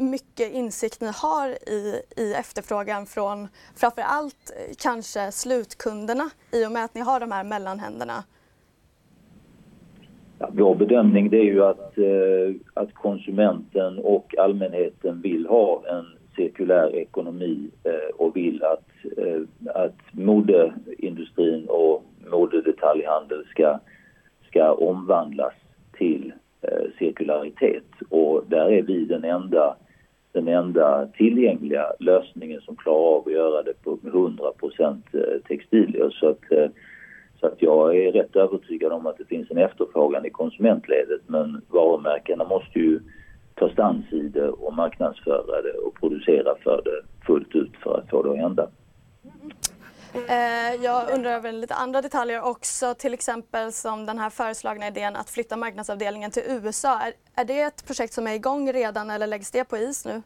mycket insikt ni har i, i efterfrågan från framför allt eh, kanske slutkunderna i och med att ni har de här mellanhänderna? Ja, vår bedömning det är ju att, eh, att konsumenten och allmänheten vill ha en cirkulär ekonomi eh, och vill att, eh, att modeindustrin och modedetaljhandeln ska, ska omvandlas till eh, cirkularitet. Och där är vi den enda den enda tillgängliga lösningen som klarar av att göra det på 100 eh, textilier. Så att, eh, så att jag är rätt övertygad om att det finns en efterfrågan i konsumentledet men varumärkena måste ju ta stans i det och marknadsföra det och producera för det fullt ut för att få det att hända. Eh, jag undrar över lite andra detaljer också, till exempel som den här föreslagna idén att flytta marknadsavdelningen till USA. Är, är det ett projekt som är igång redan eller läggs det på is nu?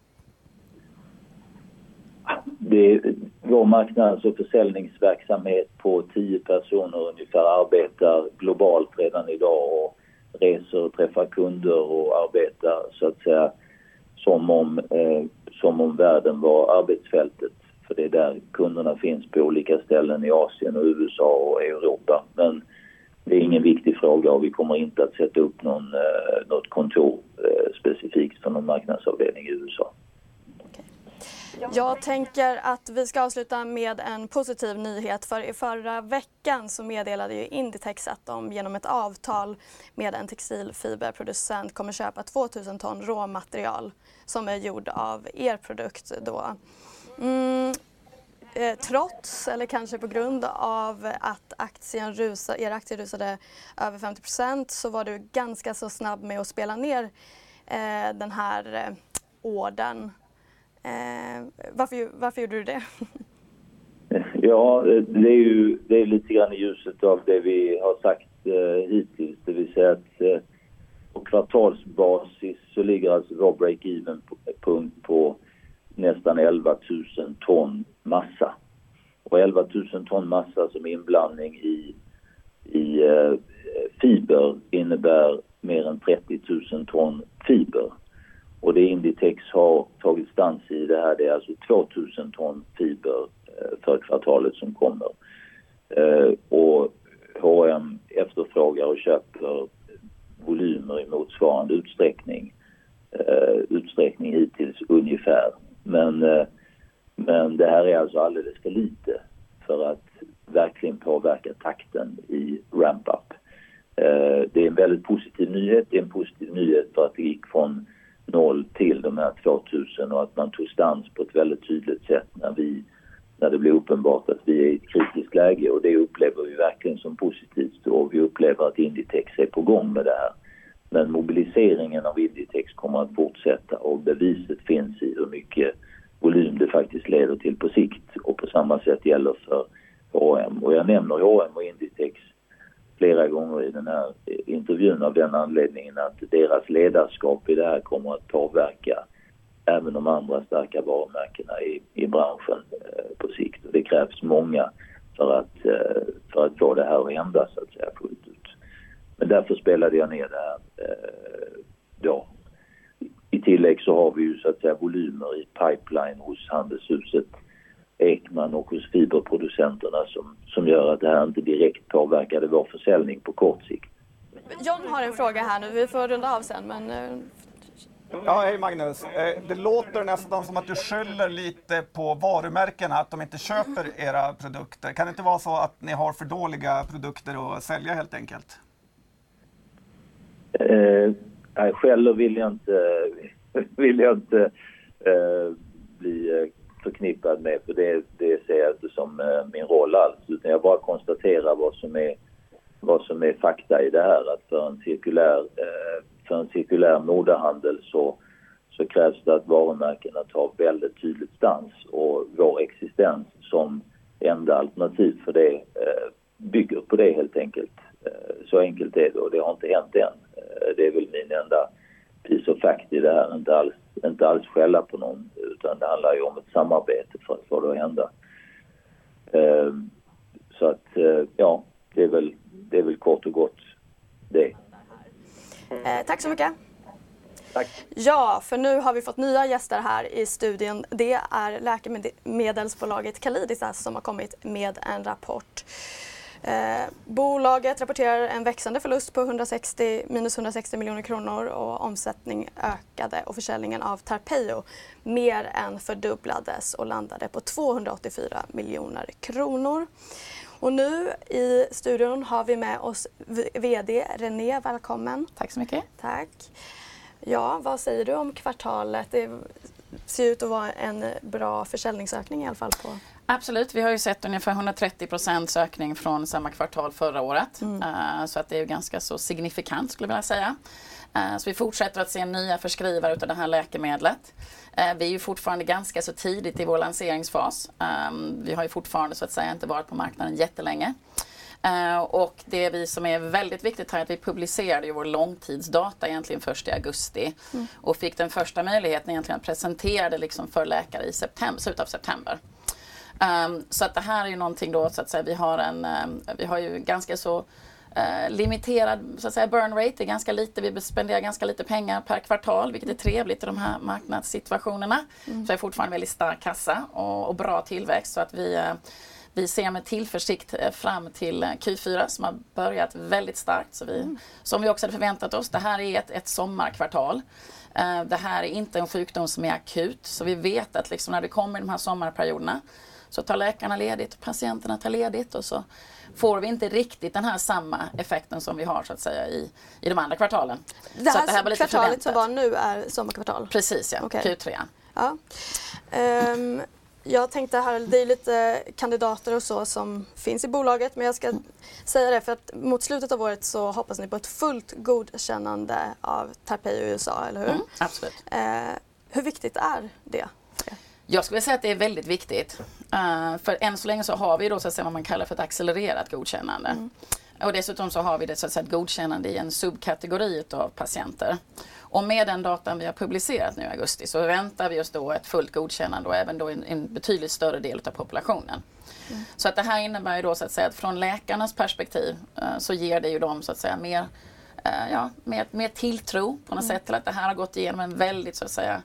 Det, vår marknads och försäljningsverksamhet på tio personer ungefär arbetar globalt redan idag och reser och träffar kunder och arbetar så att säga som om, eh, som om världen var arbetsfältet för det är där kunderna finns på olika ställen i Asien och USA och Europa. Men det är ingen viktig fråga och vi kommer inte att sätta upp någon, eh, något kontor eh, specifikt för någon marknadsavdelning i USA. Jag tänker att vi ska avsluta med en positiv nyhet för i förra veckan så meddelade ju Inditex att de genom ett avtal med en textilfiberproducent kommer köpa 2000 ton råmaterial som är gjord av er produkt då. Mm, eh, trots, eller kanske på grund av att aktien rusa, era aktier rusade över 50% så var du ganska så snabb med att spela ner eh, den här eh, ordern. Eh, varför, varför gjorde du det? Ja, det är ju det är lite grann i ljuset av det vi har sagt eh, hittills. Det vill säga att eh, på kvartalsbasis så ligger alltså vår break-even-punkt på nästan 11 000 ton massa. Och 11 000 ton massa som inblandning i, i eh, fiber innebär mer än 30 000 ton fiber. Och det Inditex har tagit stans i det här det är alltså 2 000 ton fiber eh, för kvartalet som kommer. Eh, och H&M efterfrågar och köper volymer i motsvarande utsträckning, eh, utsträckning hittills ungefär. Men, eh, men det här är alltså alldeles för lite för att verkligen påverka takten i ramp-up. Eh, det är en väldigt positiv nyhet. Det är en positiv nyhet för att det gick från noll till de här 2000 och att man tog stans på ett väldigt tydligt sätt när, vi, när det blev uppenbart att vi är i ett kritiskt läge och det upplever vi verkligen som positivt och vi upplever att Inditex är på gång med det här. Men mobiliseringen av Inditex kommer att fortsätta och beviset finns i hur mycket volym det faktiskt leder till på sikt och på samma sätt gäller för H&M. Och jag nämner H&M och Inditex flera gånger i den här intervjun av den anledningen att deras ledarskap i det här kommer att påverka även de andra starka varumärkena i, i branschen eh, på sikt. Och det krävs många för att, eh, för att få det här att hända så att säga fullt ut. Men därför spelade jag ner det här eh, då. I tillägg så har vi ju så att säga volymer i pipeline hos Handelshuset Ekman och hos fiberproducenterna som, som gör att det här inte direkt påverkade vår försäljning på kort sikt. John har en fråga här nu, vi får runda av sen men... Eh, ja, hej Magnus. Eh, det låter nästan som att du skyller lite på varumärkena, att de inte köper era produkter. Kan det inte vara så att ni har för dåliga produkter att sälja helt enkelt? Eh, eh nej, skäller vill jag inte, vill jag inte eh, bli eh, förknippad med för det, det ser jag inte som eh, min roll alls utan jag bara konstaterar vad som är, vad som är fakta i det här att för en cirkulär, eh, för en cirkulär modehandel så, så krävs det att varumärkena tar väldigt tydligt stans och vår existens som enda alternativ för det eh, bygger på det helt enkelt. Eh, så enkelt är det och det har inte hänt än. Eh, det är väl min enda piece of fact i det här. Inte alls, inte alls skälla på någon utan det handlar ju om ett samarbete för att få det att hända. Så att ja, det är väl, det är väl kort och gott det. Eh, tack så mycket. Tack. Ja, för nu har vi fått nya gäster här i studion. Det är läkemedelsbolaget Calidisas som har kommit med en rapport. Eh, bolaget rapporterar en växande förlust på 160, minus 160 miljoner kronor och omsättning ökade och försäljningen av Tarpeio mer än fördubblades och landade på 284 miljoner kronor. Och nu i studion har vi med oss VD René, välkommen. Tack så mycket. Tack. Ja, vad säger du om kvartalet? Det ser ut att vara en bra försäljningsökning i alla fall. på Absolut, vi har ju sett ungefär 130 procents ökning från samma kvartal förra året. Mm. Uh, så att det är ju ganska så signifikant skulle jag vilja säga. Uh, så vi fortsätter att se nya förskrivare utav det här läkemedlet. Uh, vi är ju fortfarande ganska så tidigt i vår lanseringsfas. Um, vi har ju fortfarande så att säga inte varit på marknaden jättelänge. Och det vi som är väldigt viktigt här är att vi publicerade ju vår långtidsdata egentligen först i augusti mm. och fick den första möjligheten egentligen att presentera det liksom för läkare i september, slutet av september. Um, så att det här är ju någonting då så att säga, vi har en, um, vi har ju ganska så uh, limiterad så att säga, burn rate, det är ganska lite, vi spenderar ganska lite pengar per kvartal vilket är trevligt i de här marknadssituationerna. Mm. Så det är fortfarande väldigt stark kassa och, och bra tillväxt så att vi uh, vi ser med tillförsikt eh, fram till Q4 som har börjat väldigt starkt. Så vi, mm. Som vi också hade förväntat oss. Det här är ett, ett sommarkvartal. Det här är inte en sjukdom som är akut. Så vi vet att liksom när det kommer de här sommarperioderna så tar läkarna ledigt, patienterna tar ledigt och så får vi inte riktigt den här samma effekten som vi har så att säga i, i de andra kvartalen. Det här, så det här var lite kvartalet förväntat. som var nu är sommarkvartal? Precis ja, okay. Q3. Ja. Um, jag tänkte här, det är lite kandidater och så som finns i bolaget men jag ska säga det för att mot slutet av året så hoppas ni på ett fullt godkännande av Tarpei i USA, eller hur? Mm, absolut. Uh, hur viktigt är det? Jag skulle säga att det är väldigt viktigt. Uh, för än så länge så har vi då så att säga vad man kallar för ett accelererat godkännande. Mm. Och dessutom så har vi det så att säga ett godkännande i en subkategori av patienter. Och med den datan vi har publicerat nu i augusti så väntar vi oss då ett fullt godkännande och även då en, en betydligt större del av populationen. Mm. Så att det här innebär ju då så att säga att från läkarnas perspektiv uh, så ger det ju dem så att säga mer, uh, ja, mer, mer tilltro på något mm. sätt till att det här har gått igenom en väldigt så att säga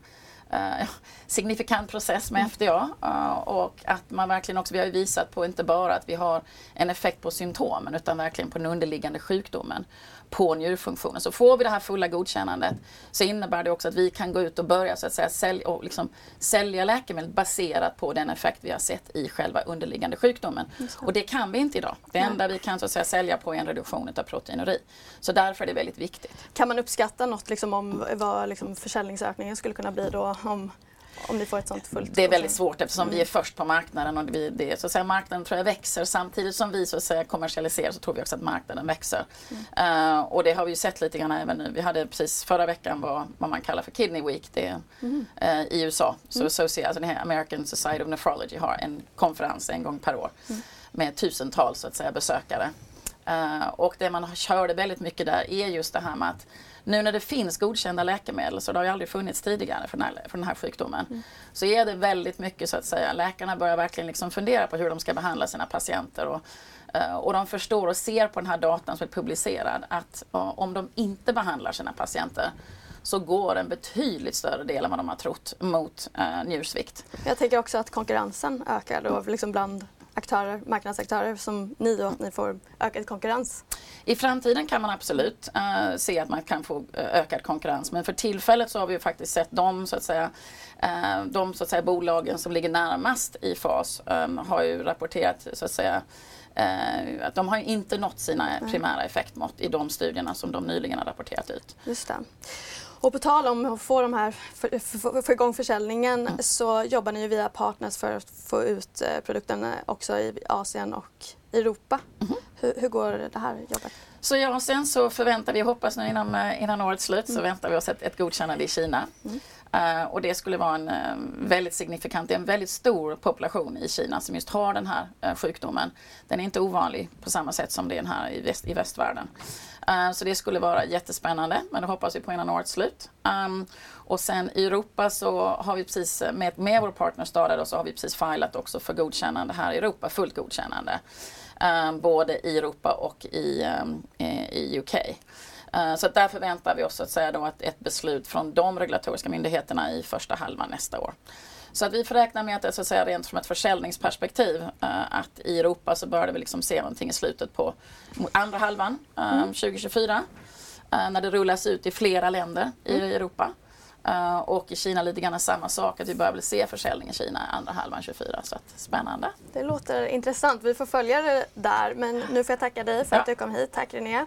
eh, signifikant process med FDA eh, och att man verkligen också, vi har ju visat på inte bara att vi har en effekt på symptomen utan verkligen på den underliggande sjukdomen på njurfunktionen. Så får vi det här fulla godkännandet så innebär det också att vi kan gå ut och börja så att säga, sälja, och liksom sälja läkemedel baserat på den effekt vi har sett i själva underliggande sjukdomen. Och det kan vi inte idag. Det enda vi kan så att säga, sälja på är en reduktion av proteinuri. Så därför är det väldigt viktigt. Kan man uppskatta något liksom, om vad liksom, försäljningsökningen skulle kunna bli då om om ni får ett sånt fullt Det är väldigt svårt eftersom mm. vi är först på marknaden och vi, det, så att säga, marknaden tror jag växer. Samtidigt som vi så att säga, kommersialiserar så tror vi också att marknaden växer. Mm. Uh, och det har vi ju sett lite grann även nu. Vi hade precis förra veckan vad, vad man kallar för Kidney Week det, mm. uh, i USA. Så mm. Associate, alltså den här American Society of Nephrology har en konferens en gång per år mm. med tusentals så att säga, besökare. Uh, och det man körde väldigt mycket där är just det här med att nu när det finns godkända läkemedel, så det har ju aldrig funnits tidigare för den här, för den här sjukdomen, mm. så är det väldigt mycket så att säga, läkarna börjar verkligen liksom fundera på hur de ska behandla sina patienter. Och, eh, och de förstår och ser på den här datan som är publicerad att om de inte behandlar sina patienter så går en betydligt större del än vad de har trott mot uh, njursvikt. Jag tänker också att konkurrensen ökar då liksom bland aktörer, marknadsaktörer som ni och att ni får ökad konkurrens? I framtiden kan man absolut uh, se att man kan få uh, ökad konkurrens men för tillfället så har vi faktiskt sett de, så att säga, uh, de så att säga, bolagen som ligger närmast i fas um, har ju rapporterat så att säga att de har inte nått sina primära effektmått i de studierna som de nyligen har rapporterat ut. Just det. Och på tal om att få, de här, få, få igång försäljningen mm. så jobbar ni ju via partners för att få ut eh, produkten också i Asien och Europa. Mm. Hur, hur, går det här jobbet? Så i Asien så förväntar vi, hoppas nu innan, eh, innan årets slut, så mm. väntar vi oss ett, ett godkännande i Kina. Mm. Eh, och det skulle vara en eh, väldigt signifikant, det är en väldigt stor population i Kina som just har den här eh, sjukdomen. Den är inte ovanlig på samma sätt som det är här i, väst, i västvärlden. så det skulle vara jättespännande, men det hoppas vi på innan årets slut. Ehm, och sen i Europa så har vi precis, med, med vår partner Stada så har vi precis filat också för godkännande här i Europa, fullt godkännande. Ehm, både i Europa och i, ehm, i UK. Eh, så där förväntar vi oss att säga då att ett beslut från de regulatoriska myndigheterna i första halvan nästa år. Så att vi får räkna med att det så att säga rent från ett försäljningsperspektiv eh, att i Europa så börjar vi liksom se någonting i slutet på andra halvan eh, mm. 2024 när det rullas ut i flera länder i mm. Europa. Och i Kina lite grann samma sak, att vi börjar väl se försäljning i Kina andra halvan 24. Så att, spännande. Det låter intressant. Vi får följa det där. Men nu får jag tacka dig för ja. att du kom hit. Tack Linnea.